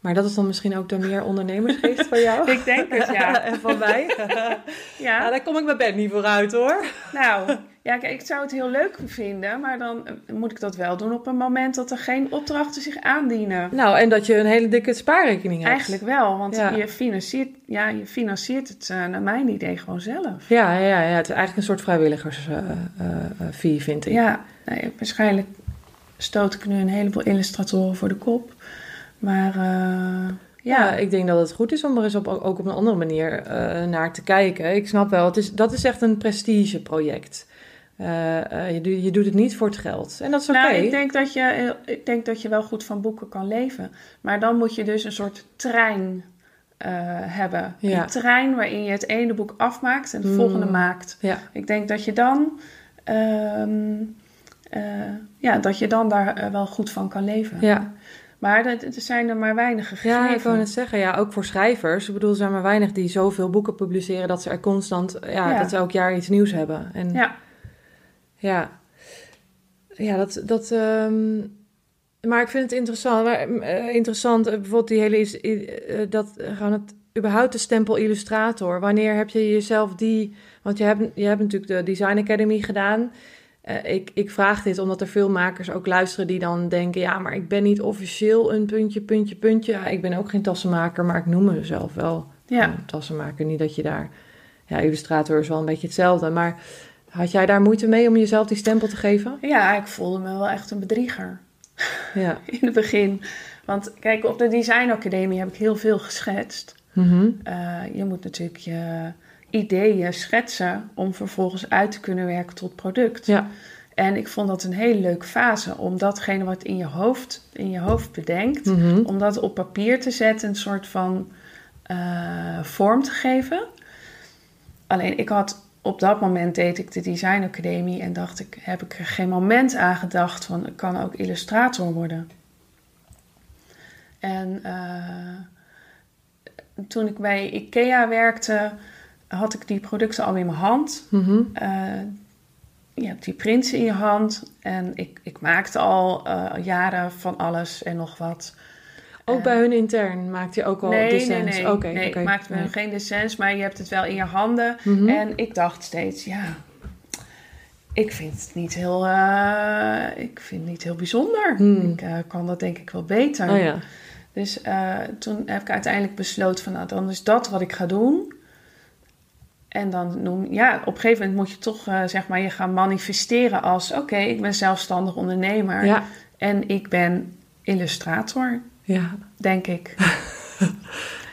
Maar dat is dan misschien ook de meer ondernemersgeest van jou? Ik denk het, ja. en van mij? Ja, Ja, daar kom ik mijn bed niet vooruit hoor. nou, ja, kijk, ik zou het heel leuk vinden, maar dan eh, moet ik dat wel doen op een moment dat er geen opdrachten zich aandienen. Nou, en dat je een hele dikke spaarrekening hebt. Eigenlijk wel, want Ja. je, financiert, ja, je financiert het eh, naar mijn idee gewoon zelf. Ja, ja, ja, het is eigenlijk een soort vrijwilligersfee, vind ik. Ja, nou ja, waarschijnlijk stoot ik nu een heleboel illustratoren voor de kop. Maar Ja, ja, ik denk dat het goed is om er eens op, ook op een andere manier naar te kijken. Ik snap wel, het is, dat is echt een prestigeproject. Eh, eh, je, doet- je doet het niet voor het geld. En dat is oké. nou, ik, denk dat je, eh, ik denk dat je wel goed van boeken kan leven. Maar dan moet je dus een soort trein hebben. Ja. Een trein waarin je het ene boek afmaakt en het Mm. volgende maakt. Ja, Ik denk dat je dan, ehm, eh, ja, dat je dan daar wel goed van kan leven. ja. Maar er, er zijn er maar weinig gegeven. ja, ik wou net zeggen, ja, ook voor schrijvers. Ik bedoel, er zijn maar weinig die zoveel boeken publiceren dat ze er constant, ja, Ja. dat ze elk jaar iets nieuws hebben. En Ja. Ja, ja dat. dat ehm, maar ik vind het interessant. Maar, eh, interessant, eh, bijvoorbeeld die hele. is- eh, dat gewoon het. überhaupt de stempel illustrator. Wanneer heb je jezelf die. Want je hebt, je hebt natuurlijk de Design Academy gedaan. Ik, ik vraag dit omdat er veel makers ook luisteren die dan denken: ja, maar ik ben niet officieel een puntje, puntje, puntje. Ja, ik ben ook geen tassenmaker, maar ik noem mezelf wel Ja. tassenmaker. Niet dat je daar. Ja, illustrator is wel een beetje hetzelfde. Maar had jij daar moeite mee om jezelf die stempel te geven? Ja, ik voelde me wel echt een bedrieger Ja. in het begin. Want kijk, op de Design Academie heb ik heel veel geschetst. Mhm. Eh, je moet natuurlijk je ideeën schetsen om vervolgens uit te kunnen werken tot product. Ja. En ik vond dat een hele leuke fase om datgene wat in je hoofd, in je hoofd bedenkt, Mhm. om dat op papier te zetten, een soort van eh, vorm te geven. Alleen ik had op dat moment deed ik de Design Academie en dacht ik, heb ik er geen moment aan gedacht van ik kan ook illustrator worden. En eh, toen ik bij IKEA werkte, had ik die producten al in mijn hand. Mhm. Eh, je hebt die prints in je hand en ik, ik maakte al eh, jaren van alles en nog wat. Ook Eh, bij hun intern maakt je ook al nee, nee, dissens? nee. Nee oké. ik maakte Nee. geen dessens, maar je hebt het wel in je handen. Mhm. En ik dacht steeds, ja, ik vind het niet heel, eh, ik vind het niet heel bijzonder. Hmm. Ik eh, kan dat denk ik wel beter. Oh ja. Dus toen heb ik uiteindelijk besloten van, nou, dan is dat wat ik ga doen. En dan noem, ja, op een gegeven moment moet je toch, zeg maar, je gaan manifesteren als, oké, ik ben zelfstandig ondernemer Ja. en ik ben illustrator, Ja. denk ik.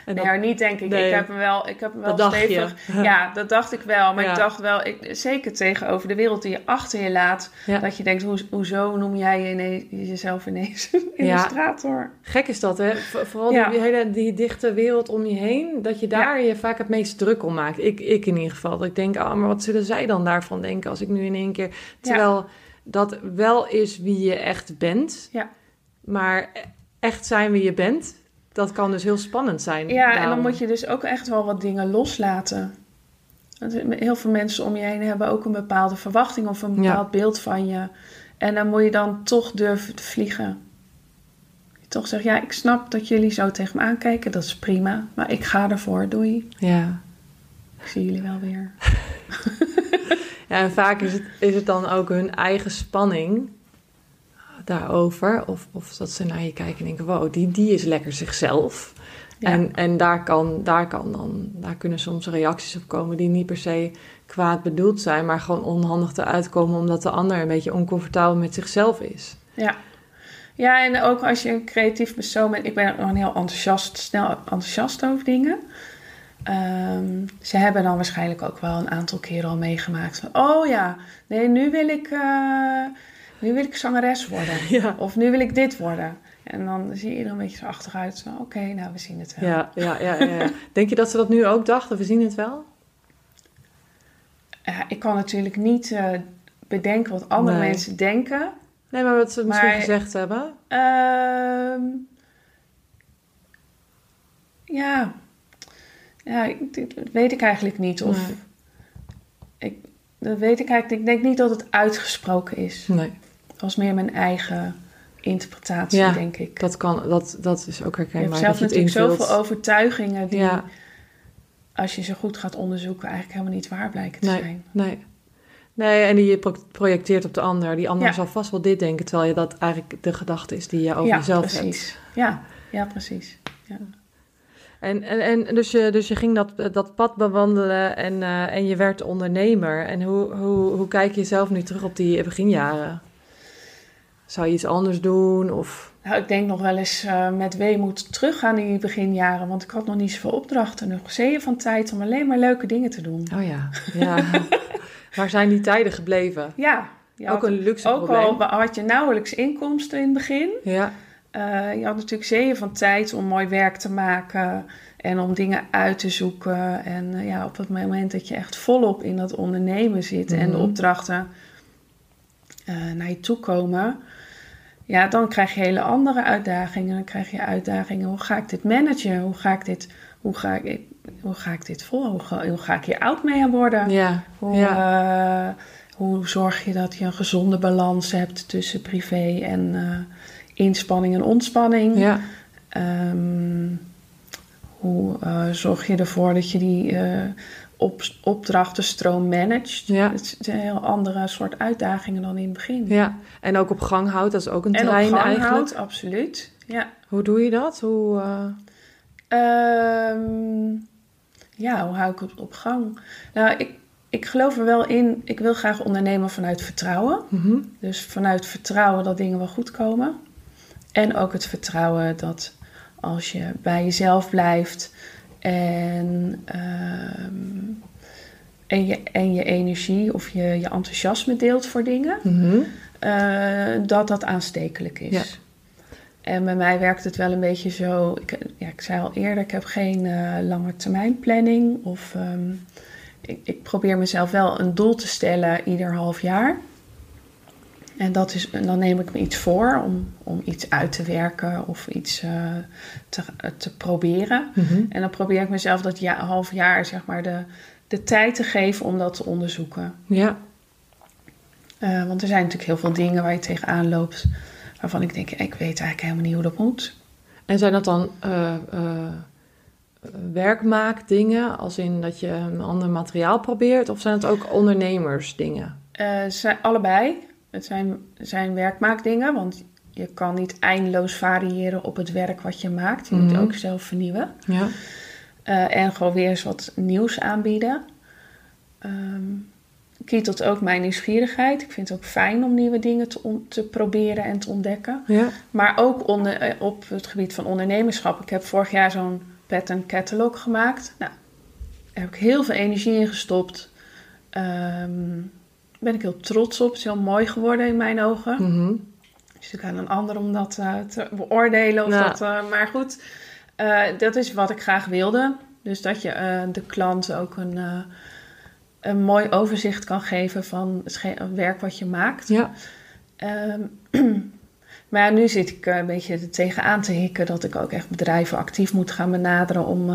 En nee, dat- niet denk ik. nee. Ik heb hem wel, ik heb hem wel stevig. Ja, dat dacht ik wel. Maar Ja. ik dacht wel, ik, zeker tegenover de wereld die je achter je laat, Ja. dat je denkt, hoe, hoezo noem jij je jezelf ineens een illustrator? Gek is dat, hè? Vooral die hele die dichte wereld om je heen, dat je daar je vaak het meest druk om maakt. Ik, ik in ieder geval. Dat ik denk, ah, maar wat zullen zij dan daarvan denken als ik nu in één keer... Terwijl dat wel is wie je echt bent. Ja. Maar echt zijn wie je bent, dat kan dus heel spannend zijn. Ja, en dan moet je dus ook echt wel wat dingen loslaten. Want heel veel mensen om je heen hebben ook een bepaalde verwachting of een Ja. bepaald beeld van je. En dan moet je dan toch durven te vliegen. Toch zeggen, ja, ik snap dat jullie zo tegen me aankijken, dat is prima. Maar ik ga ervoor, doei. Ja. Ik zie jullie wel weer. ja, en vaak is het, is het dan ook hun eigen spanning daarover. Of, of dat ze naar je kijken en denken, wow, die, die is lekker zichzelf. Ja. En, en daar, kan, daar, kan dan, daar kunnen soms reacties op komen die niet per se kwaad bedoeld zijn, maar gewoon onhandig eruit komen omdat de ander een beetje oncomfortabel met zichzelf is. Ja. Ja, en ook als je een creatief persoon bent. Ik ben gewoon heel enthousiast, snel enthousiast over dingen. Ehm, ze hebben dan waarschijnlijk ook wel een aantal keren al meegemaakt. Van, oh ja, nee, nu wil ik, eh, nu wil ik zangeres worden. Ja. Of nu wil ik dit worden. En dan zie je er een beetje zo achteruit. zo, Oké, nou, we zien het wel. Ja, ja, ja. Denk je dat ze dat nu ook dachten? We zien het wel? Ja, ik kan natuurlijk niet eh, bedenken wat andere Nee. mensen denken. Nee, maar wat ze misschien gezegd hebben. Ehm, ja. Ja, dit weet ik eigenlijk niet. Of Nee. ik, dat weet ik eigenlijk. Ik denk niet dat het uitgesproken is. Nee, Dat was meer mijn eigen interpretatie, Ja, denk ik. dat, kan, dat, dat is ook Je hebt herkenbaar. zelf dat natuurlijk invult. zoveel overtuigingen die, Ja, als je ze goed gaat onderzoeken, eigenlijk helemaal niet waar blijken te Nee. zijn. nee. Nee, en die je pro- projecteert op de ander. Die ander Ja. zal vast wel dit denken, terwijl je dat eigenlijk de gedachte is die je over ja, jezelf precies. hebt. Ja, ja, precies. En, en, en dus, je, dus je ging dat, dat pad bewandelen en, eh, en je werd ondernemer. En hoe, hoe, hoe kijk je zelf nu terug op die beginjaren? Zou je iets anders doen? Of... Nou, ik denk nog wel eens eh, met weemoed teruggaan in die beginjaren. Want ik had nog niet zoveel opdrachten. Nog zeeën van tijd om alleen maar leuke dingen te doen. Oh ja, ja. Waar zijn die tijden gebleven? Ja, ook had, een luxe ook probleem. al had je nauwelijks inkomsten in het begin. Ja, Eh, je had natuurlijk zeeën van tijd om mooi werk te maken. En om dingen uit te zoeken. En eh, ja, op het moment dat je echt volop in dat ondernemen zit. En de Mhm. opdrachten naar je toe komen. Ja, dan krijg je hele andere uitdagingen. Dan krijg je uitdagingen. Hoe ga ik dit managen? Hoe ga ik dit, hoe ga ik, hoe ga ik dit vol? Hoe ga, hoe ga ik hier oud mee worden? ja, Hoe, ja. eh, hoe zorg je dat je een gezonde balans hebt tussen privé en eh, inspanning en ontspanning? ja. Ehm, hoe eh, zorg je ervoor dat je die op, opdrachtenstroom managt? Ja. Het zijn heel andere soort uitdagingen dan in het begin. Ja, en ook op gang houdt, dat is ook een en op terrein gang eigenlijk. houdt, absoluut. Ja. Hoe doe je dat? Hoe, eh, Ehm, ja, hoe hou ik het op gang? Nou, ik, ik geloof er wel in. Ik wil graag ondernemen vanuit vertrouwen. mhm. Dus vanuit vertrouwen dat dingen wel goed komen. En ook het vertrouwen dat als je bij jezelf blijft en, ehm, en, je, en je energie of je, je enthousiasme deelt voor dingen, Mhm. eh, dat dat aanstekelijk is. Ja. En bij mij werkt het wel een beetje zo. Ik, ja, ik zei al eerder, ik heb geen eh lange termijn planning. Of ehm, ik, ik probeer mezelf wel een doel te stellen ieder half jaar. En, dat is, dan neem ik me iets voor om, om iets uit te werken of iets eh, te, te proberen. Mhm. En dan probeer ik mezelf dat ja, half jaar zeg maar, de, de tijd te geven om dat te onderzoeken. Ja, Eh, want er zijn natuurlijk heel veel dingen waar je tegenaan loopt. Waarvan ik denk, ik weet eigenlijk helemaal niet hoe dat moet. en zijn dat dan eh, eh, werkmaakdingen, als in dat je een ander materiaal probeert? Of zijn het ook ondernemersdingen? Eh, ze zijn allebei. Het zijn, zijn werkmaakdingen, want je kan niet eindeloos variëren op het werk wat je maakt. Je moet Mhm. ook zelf vernieuwen. Ja, Eh, en gewoon weer eens wat nieuws aanbieden. Ehm kietelt ook mijn nieuwsgierigheid. Ik vind het ook fijn om nieuwe dingen te, te proberen en te ontdekken. ja. Maar ook onder, eh, op het gebied van ondernemerschap. Ik heb vorig jaar zo'n pattern catalog gemaakt. Nou, daar heb ik heel veel energie in gestopt. Ehm ben ik heel trots op. Het is heel mooi geworden in mijn ogen. Mhm. Dus ik aan een ander om dat eh, te beoordelen. Of dat, eh, maar goed, eh, dat is wat ik graag wilde. Dus dat je de klant ook een, een mooi overzicht kan geven van het het werk wat je maakt. Ja. Ehm, maar ja, nu zit ik een beetje er tegenaan te hikken dat ik ook echt bedrijven actief moet gaan benaderen om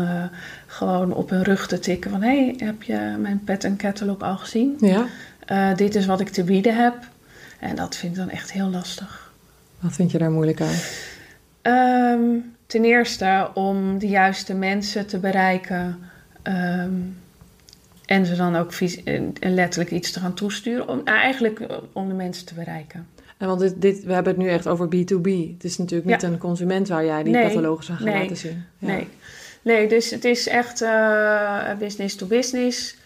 gewoon op hun rug te tikken van hé, hey, heb je mijn pet en catalog al gezien? Ja. Eh, dit is wat ik te bieden heb. En dat vind ik dan echt heel lastig. Wat vind je daar moeilijk aan? Ehm, ten eerste om de juiste mensen te bereiken. ehm, en ze dan ook letterlijk iets te gaan toesturen. Om, nou, eigenlijk eh, om de mensen te bereiken. En want dit, dit, we hebben het nu echt over B2B. Het is natuurlijk niet Ja. een consument waar jij die Nee. catalogus aan gaat Nee. laten zien. Ja. Nee. nee, dus het is echt eh, business to business.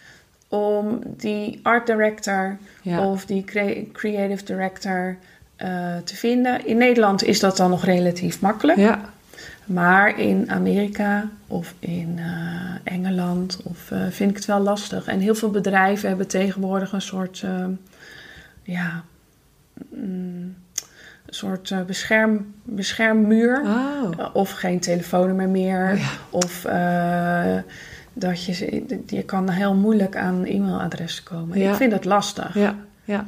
Om die art director Ja. of die crea- creative director eh, te vinden. In Nederland is dat dan nog relatief makkelijk. ja. Maar in Amerika of in eh, Engeland of, eh, vind ik het wel lastig. En heel veel bedrijven hebben tegenwoordig een soort, ja, mm, een soort bescherm, beschermmuur. Oh. Of geen telefoonnummer meer. Oh ja. Of dat je, je kan heel moeilijk aan e-mailadressen komen. Ja. Ik vind dat lastig. Ja, ja.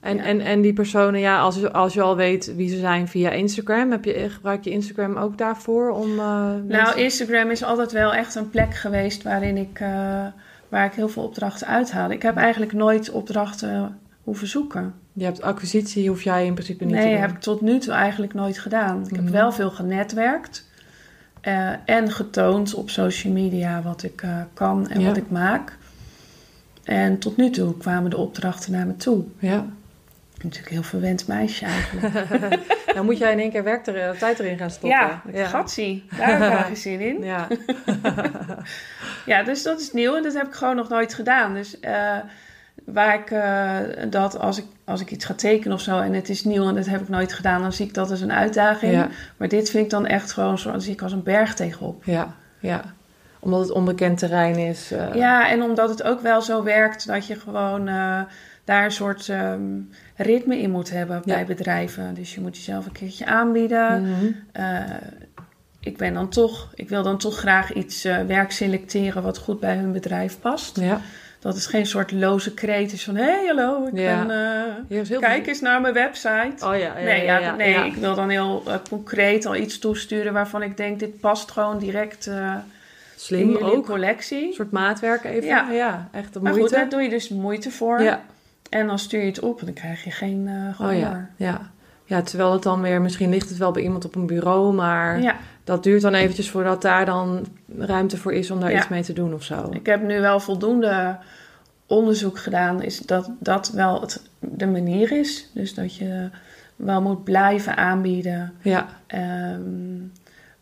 En, Ja. En, en die personen, ja, als, je- als je al weet wie ze zijn via Instagram, heb je, gebruik je Instagram ook daarvoor om. eh, Nou, Instagram is altijd wel echt een plek geweest waarin ik, eh, waar ik heel veel opdrachten uithaalde. Ik heb eigenlijk nooit opdrachten hoeven zoeken. Je hebt acquisitie, hoef jij in principe niet te nee, doen. heb ik tot nu toe eigenlijk nooit gedaan. Ik Mhm. heb wel veel genetwerkt eh, en getoond op social media wat ik eh, kan en Ja. wat ik maak. En tot nu toe kwamen de opdrachten naar me toe. Ja. Natuurlijk een heel verwend meisje eigenlijk. Dan moet jij in één keer werk er, tijd erin gaan stoppen. ja, ik gatsie. Daar heb ik wel geen zin in. Ja. Ja, dus dat is nieuw en dat heb ik gewoon nog nooit gedaan. Dus eh, waar ik eh, dat als ik, als ik iets ga tekenen of zo en het is nieuw en dat heb ik nooit gedaan, dan zie ik dat als een uitdaging. Ja. Maar dit vind ik dan echt gewoon zo, zie ik als een berg tegenop. ja, ja. Omdat het onbekend terrein is. eh, Ja, en omdat het ook wel zo werkt dat je gewoon eh, daar een soort ehm, ritme in moet hebben bij Ja. bedrijven. Dus je moet jezelf een keertje aanbieden. mhm. Ik ben dan toch, ik wil dan toch graag iets werk selecteren wat goed bij hun bedrijf past. Ja. Dat het geen soort loze kreet is van... hé, hey, hallo, ik Ja. ben... eh, is heel kijk veel- eens naar mijn website. Oh ja, ja, nee, ja, nee ik wil dan heel eh, concreet al iets toesturen... waarvan ik denk, dit past gewoon direct eh, in Slim ook. collectie. Een soort maatwerk even. Ja, Ja. echt de Maar moeite. goed, daar doe je dus moeite voor. ja. En dan stuur je het op en dan krijg je geen Oh ja, ja. Ja, terwijl het dan weer, misschien ligt het wel bij iemand op een bureau, maar ja. Dat duurt dan eventjes voordat daar dan ruimte voor is om daar Ja. iets mee te doen of zo. Ik heb nu wel voldoende onderzoek gedaan, is dat dat wel het, de manier is. Dus dat je wel moet blijven aanbieden. Ja, Ehm,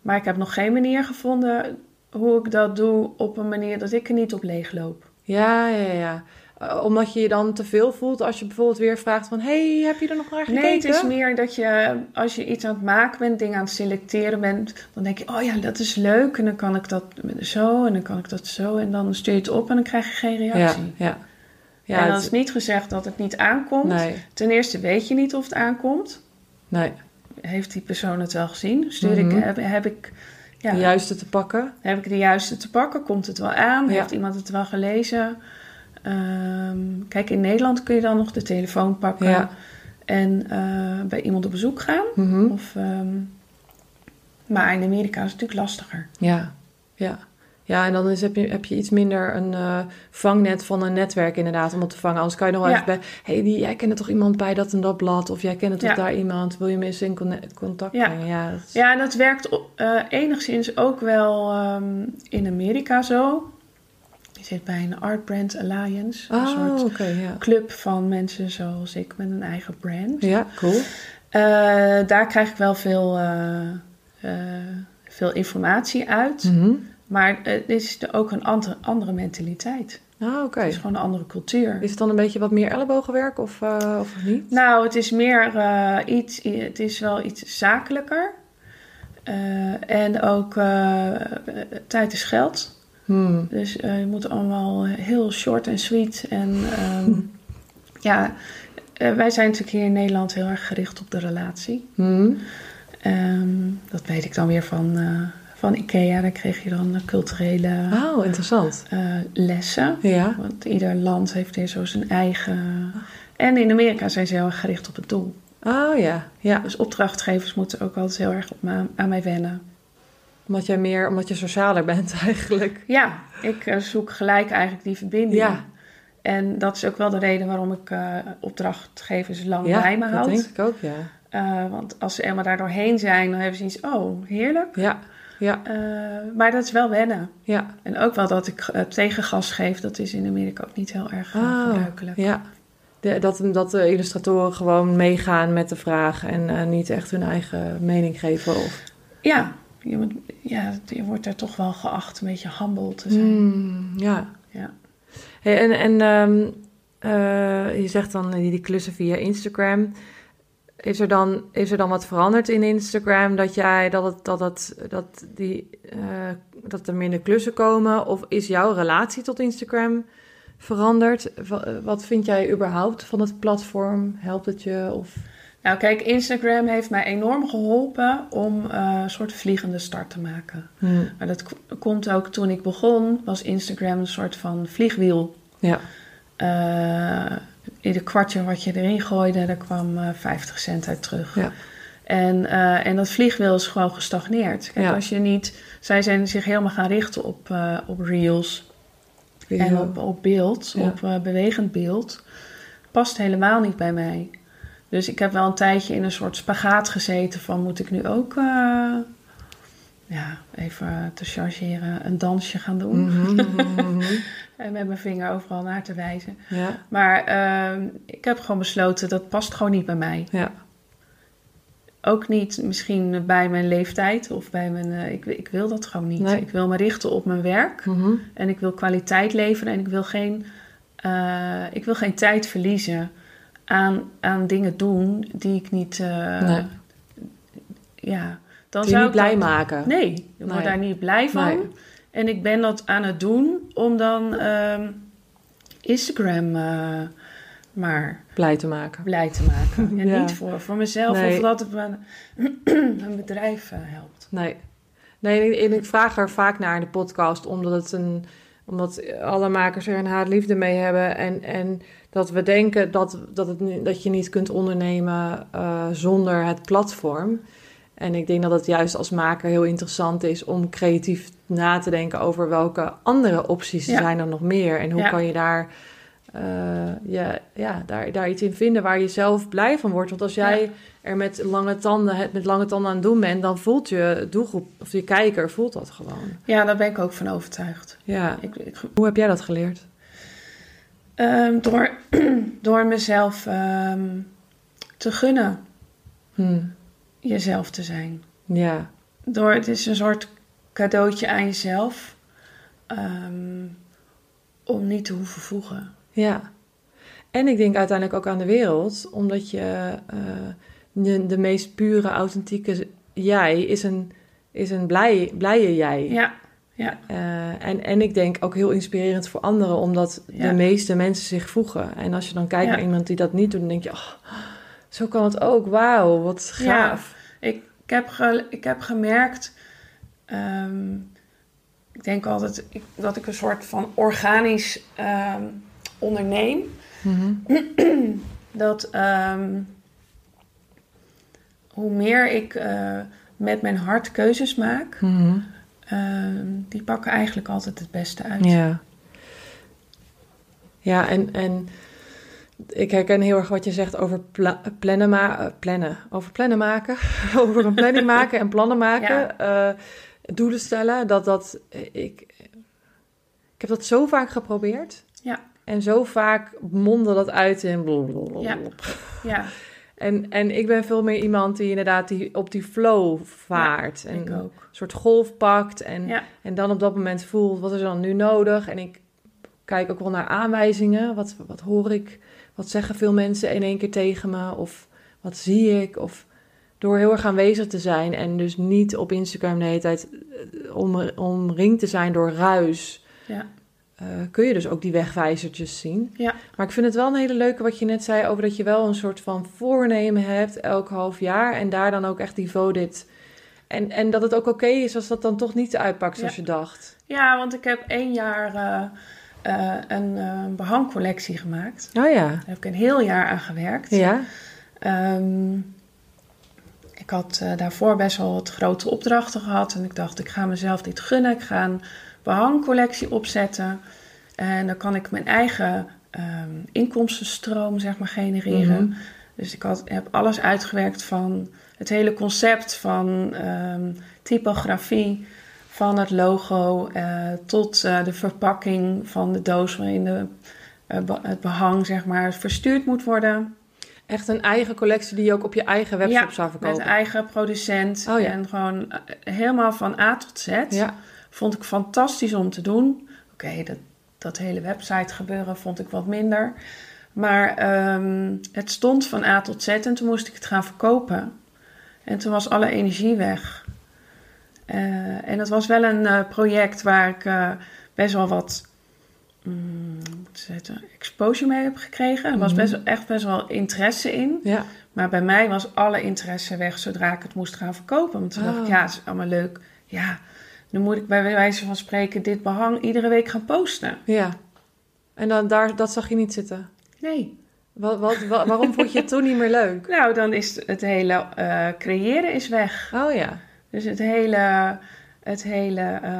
maar ik heb nog geen manier gevonden hoe ik dat doe op een manier dat ik er niet op leegloop. ja, ja, ja. Eh, omdat je je dan te veel voelt als je bijvoorbeeld weer vraagt van... hey, heb je er nog naar gekeken? Nee, het is meer dat je als je iets aan het maken bent, dingen aan het selecteren bent, dan denk je, oh ja, dat is leuk en dan kan ik dat zo en dan kan ik dat zo en dan stuur je het op en dan krijg je geen Ja, reactie. ja. Ja, en dan het- is niet gezegd dat het niet aankomt. nee, Ten eerste weet je niet of het aankomt. nee. Heeft die persoon het wel gezien? Stuur Mhm. ik, heb, heb ik, ja, De juiste te pakken. heb ik de juiste te pakken? Komt het wel aan? Ja. Heeft iemand het wel gelezen? Ehm, kijk, in Nederland kun je dan nog de telefoon pakken Ja. en eh, bij iemand op bezoek gaan. Mhm. Of, ehm, maar in Amerika is het natuurlijk lastiger. Ja, ja. Ja, en dan is, heb, je, heb je iets minder een eh, vangnet van een netwerk inderdaad om het te vangen. Anders kan je nog wel Ja. even bij... hey, die, jij kent er toch iemand bij dat en dat blad? Of jij kent er toch Ja. daar iemand? Wil je me eens in contact Ja. brengen? Ja, dat is- Ja, en dat werkt eh, enigszins ook wel ehm, in Amerika zo. Zit bij een Art Brand Alliance. Een Oh, soort ja. club van mensen zoals ik met een eigen brand. Ja, cool. Eh, daar krijg ik wel veel, eh, eh, veel informatie uit. Mhm. Maar het is er ook een andere, andere mentaliteit. Ah, oké. Het is gewoon een andere cultuur. Is het dan een beetje wat meer ellebogenwerk of, of niet? Nou, het is meer iets, het is wel iets zakelijker. En ook tijd is geld. Hmm. Dus eh, je moet allemaal heel short en sweet. En ehm, ja, eh, wij zijn natuurlijk hier in Nederland heel erg gericht op de relatie. Hmm. Ehm, dat weet ik dan weer van, eh, van IKEA. Daar kreeg je dan culturele Oh, interessant. lessen. Ja. Want ieder land heeft weer zo zijn eigen... En in Amerika zijn ze heel erg gericht op het doel. Oh ja, ja. Dus opdrachtgevers moeten ook altijd heel erg op aan mij wennen. Omdat jij meer, omdat je socialer bent eigenlijk. Ja, ik eh, zoek gelijk eigenlijk die verbinding. Ja. En dat is ook wel de reden waarom ik eh, opdrachtgevers lang ja, bij me dat houd. denk ik ook, ja. Eh, want als ze eenmaal daar doorheen zijn, dan hebben ze iets, oh, heerlijk. Ja, ja, maar dat is wel wennen. ja. En ook wel dat ik tegengas geef, dat is in Amerika ook niet heel erg Oh, gebruikelijk. ja. De, dat, dat de illustratoren gewoon meegaan met de vraag en niet echt hun eigen mening geven. Of... Ja, je, moet, ja, je wordt er toch wel geacht een beetje humble te zijn. Hmm, ja. Ja. Hey, en en ehm, eh, je zegt dan die, die klussen via Instagram. Is er, dan, is er dan wat veranderd in Instagram dat jij dat het, dat het, dat die, eh, dat er minder klussen komen? Of is jouw relatie tot Instagram veranderd? Wa- Wat vind jij überhaupt van het platform? Helpt het je? Of... Nou, kijk, Instagram heeft mij enorm geholpen om eh, een soort vliegende start te maken. Hmm, Maar dat komt ook toen ik begon, was Instagram een soort van vliegwiel. Ja, Eh, ieder kwartje wat je erin gooide, daar kwam eh 50 cent uit terug. Ja. En, eh, en dat vliegwiel is gewoon gestagneerd. Kijk, Ja. als je niet... Zij zijn zich helemaal gaan richten op, eh, op reels en op, op beeld, Ja. op eh, bewegend beeld. Past helemaal niet bij mij. Dus ik heb wel een tijdje in een soort spagaat gezeten van... moet ik nu ook, eh, ja, even te chargeren, een dansje gaan doen? Mhm, mhm, mhm. En met mijn vinger overal naar te wijzen. ja, Maar ehm, ik heb gewoon besloten, dat past gewoon niet bij mij. ja, Ook niet misschien bij mijn leeftijd of bij mijn... eh, ik, ik wil dat gewoon niet. Nee. Ik wil me richten op mijn werk. En ik wil kwaliteit leveren. En ik wil geen, eh, ik wil geen tijd verliezen aan, aan dingen doen die ik niet... eh, Nee. Ja, dan Die zou niet ik blij dat- maken. Nee, ik word Nee. daar niet blij van. Nee. En ik ben dat aan het doen om dan ehm, Instagram eh, maar Blij te maken. blij te maken. En Ja. niet voor, voor mezelf of dat het mijn, mijn bedrijf eh, helpt. Nee. Nee, en ik vraag er vaak naar in de podcast, omdat, het een, omdat alle makers er een haat-liefde mee hebben. En, en dat we denken dat, dat, het, dat je niet kunt ondernemen eh, zonder het platform. En ik denk dat het juist als maker heel interessant is om creatief na te denken over welke andere opties Ja. zijn er nog meer. En hoe Ja. kan je daar, eh, ja, ja, daar, daar iets in vinden waar je zelf blij van wordt. Want als jij Ja. er met lange tanden, het met lange tanden aan het doen bent, dan voelt je doelgroep of je kijker voelt dat gewoon. Ja, daar ben ik ook van overtuigd. Ja. Ik, ik, Hoe heb jij dat geleerd? Ehm, door, door mezelf ehm, te gunnen Hm. jezelf te zijn. Ja. Door, het is een soort cadeautje aan jezelf ehm, om niet te hoeven voegen. Ja. En ik denk uiteindelijk ook aan de wereld, omdat je eh, de, de meest pure, authentieke jij is een, is een blij, blije jij. Ja, ja, Eh, en, en ik denk ook heel inspirerend voor anderen, omdat Ja. de meeste mensen zich voegen. En als je dan kijkt Ja. naar iemand die dat niet doet, dan denk je, oh, zo kan het ook. Wauw, wat Ja. gaaf. Ik, ik, heb, ge- ik heb gemerkt, ehm, ik denk altijd ik- dat ik een soort van organisch ehm, onderneem. Mhm. Dat ehm, hoe meer ik eh, met mijn hart keuzes maak, Mhm. Ehm, die pakken eigenlijk altijd het beste uit. Ja. Ja, en, en ik herken heel erg wat je zegt over pla- plannen, ma- eh, plannen. Over plannen maken. over een planning maken en plannen maken. Eh, doelen stellen. Dat dat... Ik, ik heb dat zo vaak geprobeerd. Ja. En zo vaak mondde dat uit in... blablabla. Ja. Ja, En, en ik ben veel meer iemand die inderdaad die, op die flow vaart. en ik ook. Soort golf pakt. En Ja, en dan op dat moment voelt, wat is er dan nu nodig? En ik kijk ook wel naar aanwijzingen. Wat, wat hoor ik? Wat zeggen veel mensen in één keer tegen me? Of wat zie ik? Of door heel erg aanwezig te zijn en dus niet op Instagram de hele tijd eh, om, omringd te zijn door ruis, Ja. eh, kun je dus ook die wegwijzertjes zien. Ja. Maar ik vind het wel een hele leuke wat je net zei over dat je wel een soort van voornemen hebt elk half jaar en daar dan ook echt die voted. En, en dat het ook oké is als dat dan toch niet uitpakt zoals Ja. je dacht. Ja, want ik heb één jaar eh, eh, een eh, behangcollectie gemaakt. Oh ja. Daar heb ik een heel jaar aan gewerkt. Ja. Ehm, ik had daarvoor best wel wat grote opdrachten gehad. En ik dacht, ik ga mezelf dit gunnen. Ik ga een behangcollectie opzetten. En dan kan ik mijn eigen ehm, inkomstenstroom zeg maar, genereren. Mhm. Dus ik had, heb alles uitgewerkt van het hele concept van ehm, typografie, van het logo eh, tot eh, de verpakking van de doos waarin de, eh, het behang zeg maar, verstuurd moet worden. Echt een eigen collectie die je ook op je eigen webshop Ja, zou Met verkopen. eigen producent Oh ja. en gewoon helemaal van A tot Z. Ja. Vond ik fantastisch om te doen. Oké, dat, dat hele website gebeuren vond ik wat minder. Maar ehm, het stond van A tot Z en toen moest ik het gaan verkopen. En toen was alle energie weg. Eh, en het was wel een eh, project waar ik eh, best wel wat te zeggen, exposure mee heb gekregen. Er was Mhm. best, echt best wel interesse in. Ja. Maar bij mij was alle interesse weg zodra ik het moest gaan verkopen. Want toen dacht ik, Oh. ja, het is allemaal leuk. Ja, dan moet ik bij wijze van spreken dit behang iedere week gaan posten. ja. En dan daar, dat zag je niet zitten. Nee. Wat, wat, wa- waarom vond je het toen niet meer leuk? Nou, dan is het hele eh, creëren is weg. Oh ja. Dus het hele, het hele eh,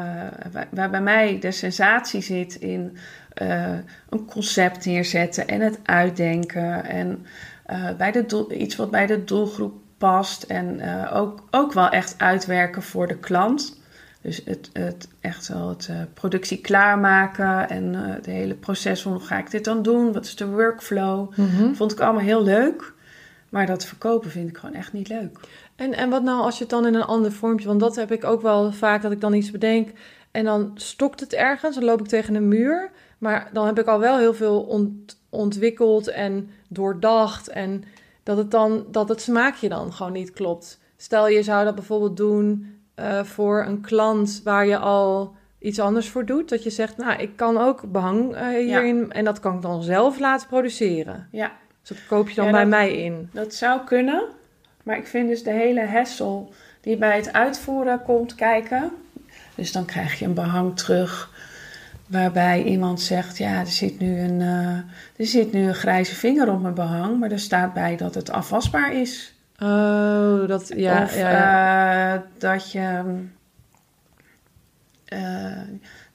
waar, waar bij mij de sensatie zit in eh, een concept neerzetten en het uitdenken. En bij de doel, iets wat bij de doelgroep past. En ook, ook wel echt uitwerken voor de klant. Dus het, het echt wel het eh, productie klaarmaken en eh het hele proces van hoe ga ik dit dan doen? Wat is de workflow? Mhm. Vond ik allemaal heel leuk. Maar dat verkopen vind ik gewoon echt niet leuk. En, en wat nou als je het dan in een ander vormpje... Want dat heb ik ook wel vaak, dat ik dan iets bedenk... en dan stokt het ergens, dan loop ik tegen een muur... maar dan heb ik al wel heel veel ont- ontwikkeld en doordacht... en dat het, dan, dat het smaakje dan gewoon niet klopt. Stel, je zou dat bijvoorbeeld doen eh, voor een klant... waar je al iets anders voor doet. Dat je zegt, nou, ik kan ook behang eh, hierin... en dat kan ik dan zelf laten produceren. Ja, Dus dat koop je dan Ja, bij dat- mij in. Dat zou kunnen, maar ik vind dus de hele hassle die bij het uitvoeren komt kijken. Dus dan krijg je een behang terug waarbij iemand zegt: Ja, er zit nu een, eh, er zit nu een grijze vinger op mijn behang, maar er staat bij dat het afwasbaar is. Oh, dat, ja, of ja, ja. eh, dat je. eh,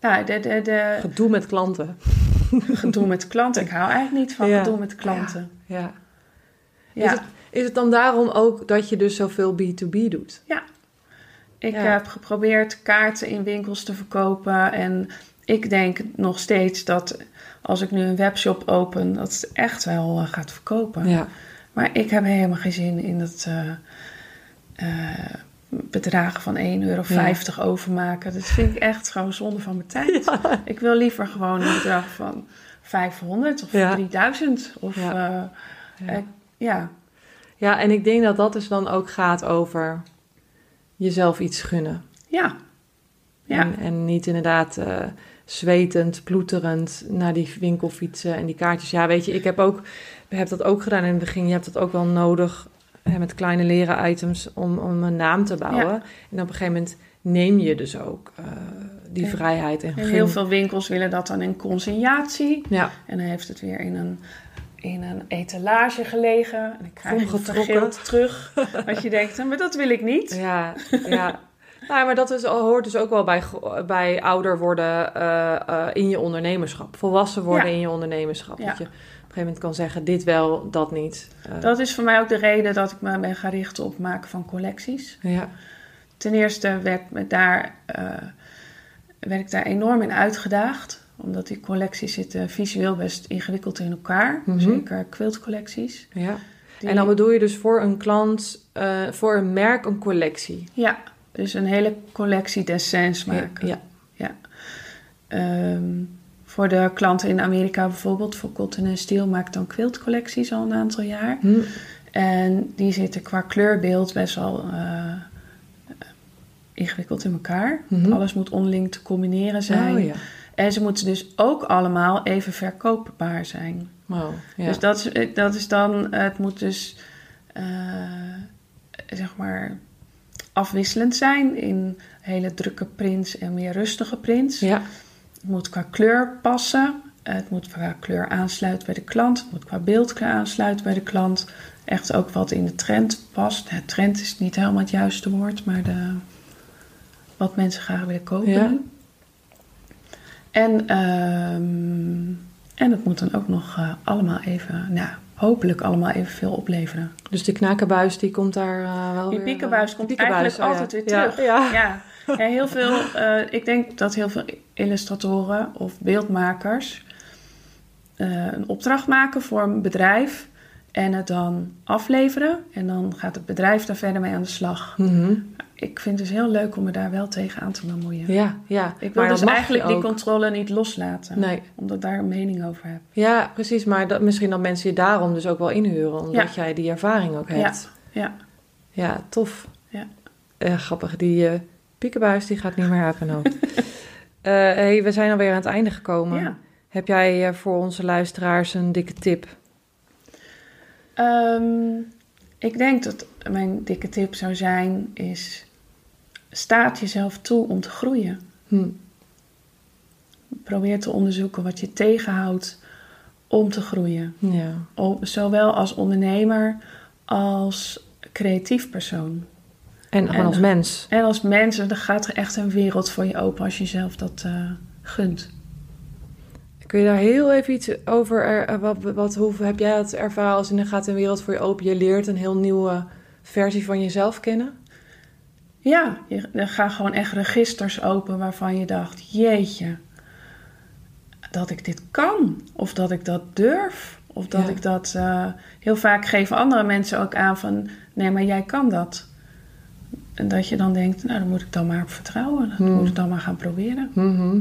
nou, de, de, de Gedoe met klanten. gedoe met klanten. Ik hou eigenlijk niet van Ja. gedoe met klanten. Ja. Ja. Is, het, is het dan daarom ook dat je dus zoveel B2B doet? Ik Ja. heb geprobeerd kaarten in winkels te verkopen. En ik denk nog steeds dat als ik nu een webshop open, dat het echt wel eh, gaat verkopen. Ja. Maar ik heb helemaal geen zin in dat eh, eh, bedragen van 1,50 euro overmaken. Dat vind ik echt gewoon zonde van mijn tijd. Ik wil liever gewoon een bedrag van 500 of Ja. 3000. Of Ja. ja. Ja. ja. ja, en ik denk dat dat dus dan ook gaat over jezelf iets gunnen. ja. Ja. En, en niet inderdaad eh, zwetend, ploeterend naar die winkel fietsen en die kaartjes. Ja, weet je, ik heb, ook, heb dat ook gedaan in het begin. Je hebt dat ook wel nodig hè, met kleine leren items om, om een naam te bouwen. Ja. En op een gegeven moment neem je dus ook eh, die vrijheid. En, heel veel winkels willen dat dan in consignatie. Ja, En dan heeft het weer in een, in een etalage gelegen. En dan krijg het terug. Wat je denkt, maar dat wil ik niet. Ja, ja. Nou, maar dat is, hoort dus ook wel bij, bij ouder worden eh, eh, in je ondernemerschap. Volwassen worden Ja. in je ondernemerschap. Ja. Dat je op een gegeven moment kan zeggen, dit wel, dat niet. Eh, Dat is voor mij ook de reden dat ik me ben gaan richten op het maken van collecties. Ja, Ten eerste werd, me daar, werd ik daar enorm in uitgedaagd. Omdat die collecties zitten visueel best ingewikkeld in elkaar. Mhm. Zeker quiltcollecties. ja. Die- En dan bedoel je dus voor een klant, voor een merk, een collectie. Ja, dus een hele collectie dessins maken. Ja, Ehm, voor de klanten in Amerika bijvoorbeeld, voor Cotton Steel, maak ik dan quiltcollecties al een aantal jaar. Hm. En die zitten qua kleurbeeld best wel eh, ingewikkeld in elkaar. Mhm. Alles moet onderling te combineren zijn. Oh ja. En ze moeten dus ook allemaal even verkoopbaar zijn. Wow. Ja. Dus dat is, eh, dat is dan, het moet dus eh, zeg maar afwisselend zijn in hele drukke prints en meer rustige prints. ja. Het moet qua kleur passen. Het moet qua kleur aansluiten bij de klant. Het moet qua beeldkleur aansluiten bij de klant. Echt ook wat in de trend past. Ja, trend is niet helemaal het juiste woord, maar de, wat mensen graag willen kopen. Ja. En, ehm, en het moet dan ook nog eh, allemaal even, nou, hopelijk allemaal evenveel opleveren. Dus die knakenbuis die komt daar eh, wel Die weer... piekenbuis eh, komt die piekenbuis, eigenlijk oh ja. altijd weer terug. Ja. Ja, ja, heel veel. eh, ik denk dat heel veel illustratoren of beeldmakers eh, een opdracht maken voor een bedrijf en het dan afleveren. En dan gaat het bedrijf daar verder mee aan de slag. Mhm. Ik vind het dus heel leuk om me daar wel tegen aan te bemoeien. ja, ja. Ik wil Maar dus eigenlijk die ook. controle niet loslaten. Nee. Omdat ik daar een mening over heb. Ja, precies. Maar dat, misschien dat mensen je daarom dus ook wel inhuren. Omdat jij die ervaring ook hebt. Ja, Ja, tof. Ja. Eh, grappig. Die eh piekenbuis die gaat niet meer mijn hoofd. Eh, hey, we zijn alweer aan het einde gekomen. ja. Heb jij eh, voor onze luisteraars een dikke tip? Ehm, ik denk dat mijn dikke tip zou zijn is... Staat jezelf toe om te groeien. Hm. Probeer te onderzoeken wat je tegenhoudt om te groeien. Ja. Op- Zowel als ondernemer als creatief persoon. En als mens. En als mens, er gaat er echt een wereld voor je open als je jezelf dat eh, gunt. Kun je daar heel even iets over... er- eh, wat, wat, hoe heb jij het ervaren als in er gaat een wereld voor je open? Je leert een heel nieuwe versie van jezelf kennen? Ja, je, er gaan gewoon echt registers open waarvan je dacht: jeetje, dat ik dit kan. Of dat ik dat durf. Of dat Ja. ik dat. eh, heel vaak geven andere mensen ook aan van: nee, maar jij kan dat. En dat je dan denkt: nou, dan moet ik dan maar op vertrouwen. Dat Hmm. moet ik dan maar gaan proberen. Mhm.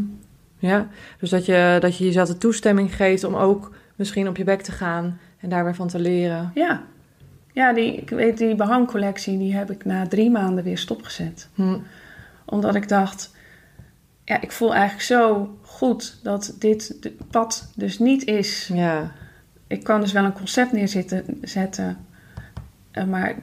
Ja, dus dat je, dat je jezelf de toestemming geeft om ook misschien op je bek te gaan en daar weer van te leren. Ja, ja die, ik weet, die behangcollectie die heb ik na drie maanden weer stopgezet. Hm. Omdat ik dacht, ja, ik voel eigenlijk zo goed dat dit pad dus niet is. Ja, Ik kan dus wel een concept neerzetten, zetten, eh, maar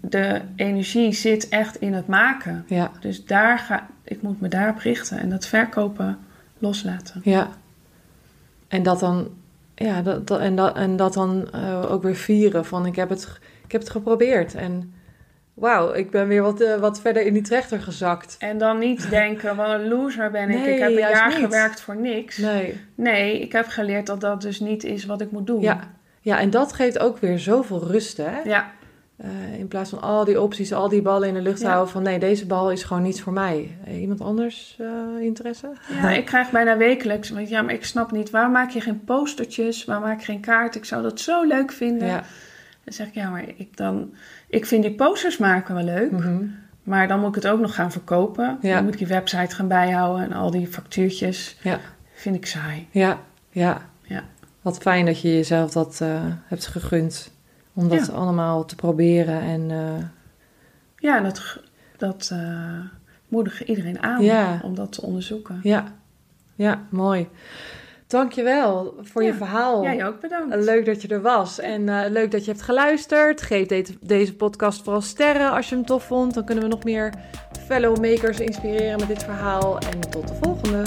de energie zit echt in het maken. ja, Dus daar ga, ik moet me daarop richten en dat verkopen loslaten. ja. En dat dan, ja, dat, dat- en, dat, en dat dan eh, ook weer vieren van ik heb het, ik heb het geprobeerd en wauw, ik ben weer wat, eh, wat verder in die trechter gezakt. En dan niet denken, wat een loser ben ik. Nee, ik heb een jaar niet. gewerkt voor niks. Nee, Nee, ik heb geleerd dat dat dus niet is wat ik moet doen. ja. Ja, en dat geeft ook weer zoveel rust, hè? Ja, Eh, in plaats van al die opties, al die ballen in de lucht Ja. houden van nee, deze bal is gewoon niets voor mij. Eh, iemand anders eh, interesse? ja, ik krijg bijna wekelijks. want Ja, maar ik snap niet, waarom maak je geen postertjes? Waarom maak je geen kaart? Ik zou dat zo leuk vinden. Ja. Dan zeg ik, ja, maar ik, dan, ik vind die posters maken wel leuk. Mhm. Maar dan moet ik het ook nog gaan verkopen. Ja. Dan moet ik die website gaan bijhouden en al die factuurtjes. Ja. Vind ik saai. Ja, ja. Ja. Wat fijn dat je jezelf dat eh, hebt gegund. Om dat Ja. allemaal te proberen. En eh, Ja, dat, dat eh moedig iedereen aan Ja. om dat te onderzoeken. ja, ja, mooi. Dankjewel voor je Ja. verhaal. Jij ook bedankt. Leuk dat je er was. En eh, leuk dat je hebt geluisterd. Geef deze podcast vooral sterren als je hem tof vond. Dan kunnen we nog meer fellow makers inspireren met dit verhaal. En tot de volgende.